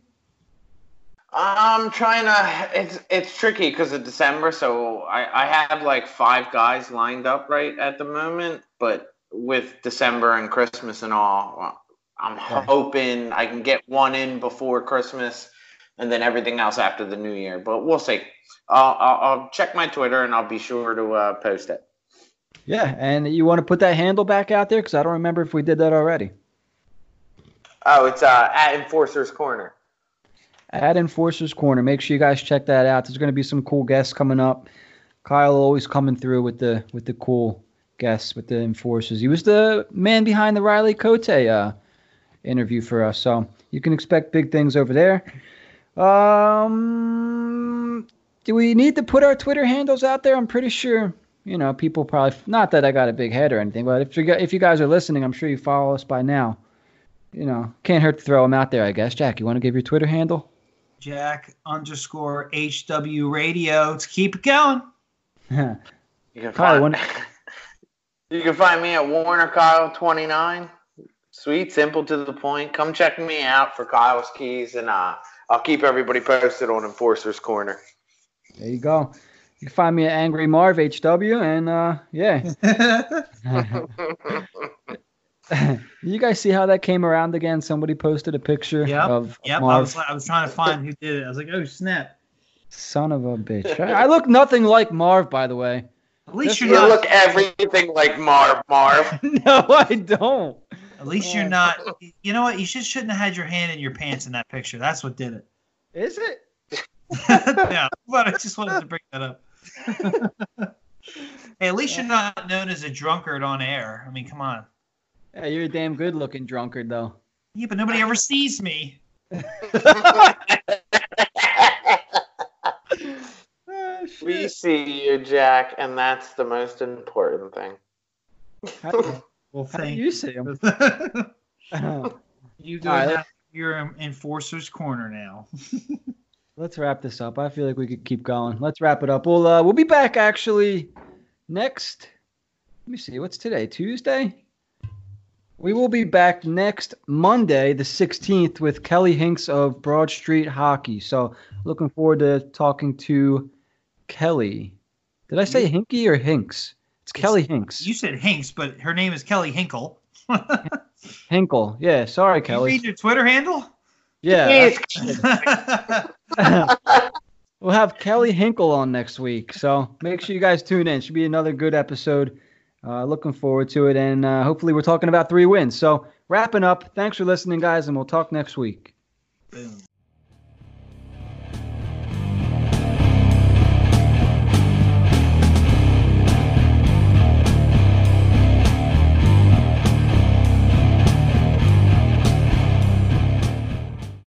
I'm trying to. It's it's tricky because of December, so I I have like five guys lined up right at the moment, but with December and Christmas and all, I'm Okay. hoping I can get one in before Christmas, and then everything else after the New Year. But we'll see. I'll I'll, I'll check my Twitter and I'll be sure to uh, post it. Yeah, and you want to put that handle back out there because I don't remember if we did that already. Oh, it's uh, at Enforcer's Corner. At Enforcer's Corner, make sure you guys check that out. There's going to be some cool guests coming up. Kyle always coming through with the with the cool guests with the Enforcers. He was the man behind the Riley Cote uh, interview for us, so you can expect big things over there. Um, do we need to put our Twitter handles out there? I'm pretty sure you know people probably not that I got a big head or anything, but if you if you guys are listening, I'm sure you follow us by now. You know, can't hurt to throw them out there, I guess. Jack, you want to give your Twitter handle? Jack underscore HW Radio. Let's keep it going. You can Kyle, find when- you can find me at Warner Kyle twenty nine. Sweet, simple to the point. Come check me out for Kyle's keys, and uh, I'll keep everybody posted on Enforcer's Corner. There you go. You can find me at Angry Marv HW, and uh, yeah, you guys see how that came around again? Somebody posted a picture Yep, of Yep. I Marv. was, I was trying to find who did it. I was like, oh snap. Son of a bitch! I, I look nothing like Marv, by the way. At least you're You not. look everything like Marv. Marv. no, I don't. At least you're not. You know what? You should shouldn't have had your hand in your pants in that picture. That's what did it. Is it? yeah, but I just wanted to bring that up. hey, at least you're not known as a drunkard on air. I mean, come on. Yeah, you're a damn good looking drunkard though. Yeah, but nobody ever sees me. Ah, We see you, Jack, and that's the most important thing. How, do- Well, how do thank you see him? you All go right, down your um, enforcer's corner now. Let's wrap this up. I feel like we could keep going. Let's wrap it up. We'll uh, we'll be back actually next. Let me see. What's today? Tuesday. We will be back next Monday, the 16th, with Kelly Hinks of Broad Street Hockey. So, looking forward to talking to Kelly. Did I say Hinky or Hinks? It's Kelly Hinks. You said Hinks, but her name is Kelly Hinkle. Hinkle. Yeah. Sorry, Kelly. You read your Twitter handle? Yeah. we'll have Kelly Hinkle on next week. So make sure you guys tune in. Should be another good episode. Uh, looking forward to it. And uh, hopefully, we're talking about three wins. So wrapping up. Thanks for listening, guys, and we'll talk next week. Boom.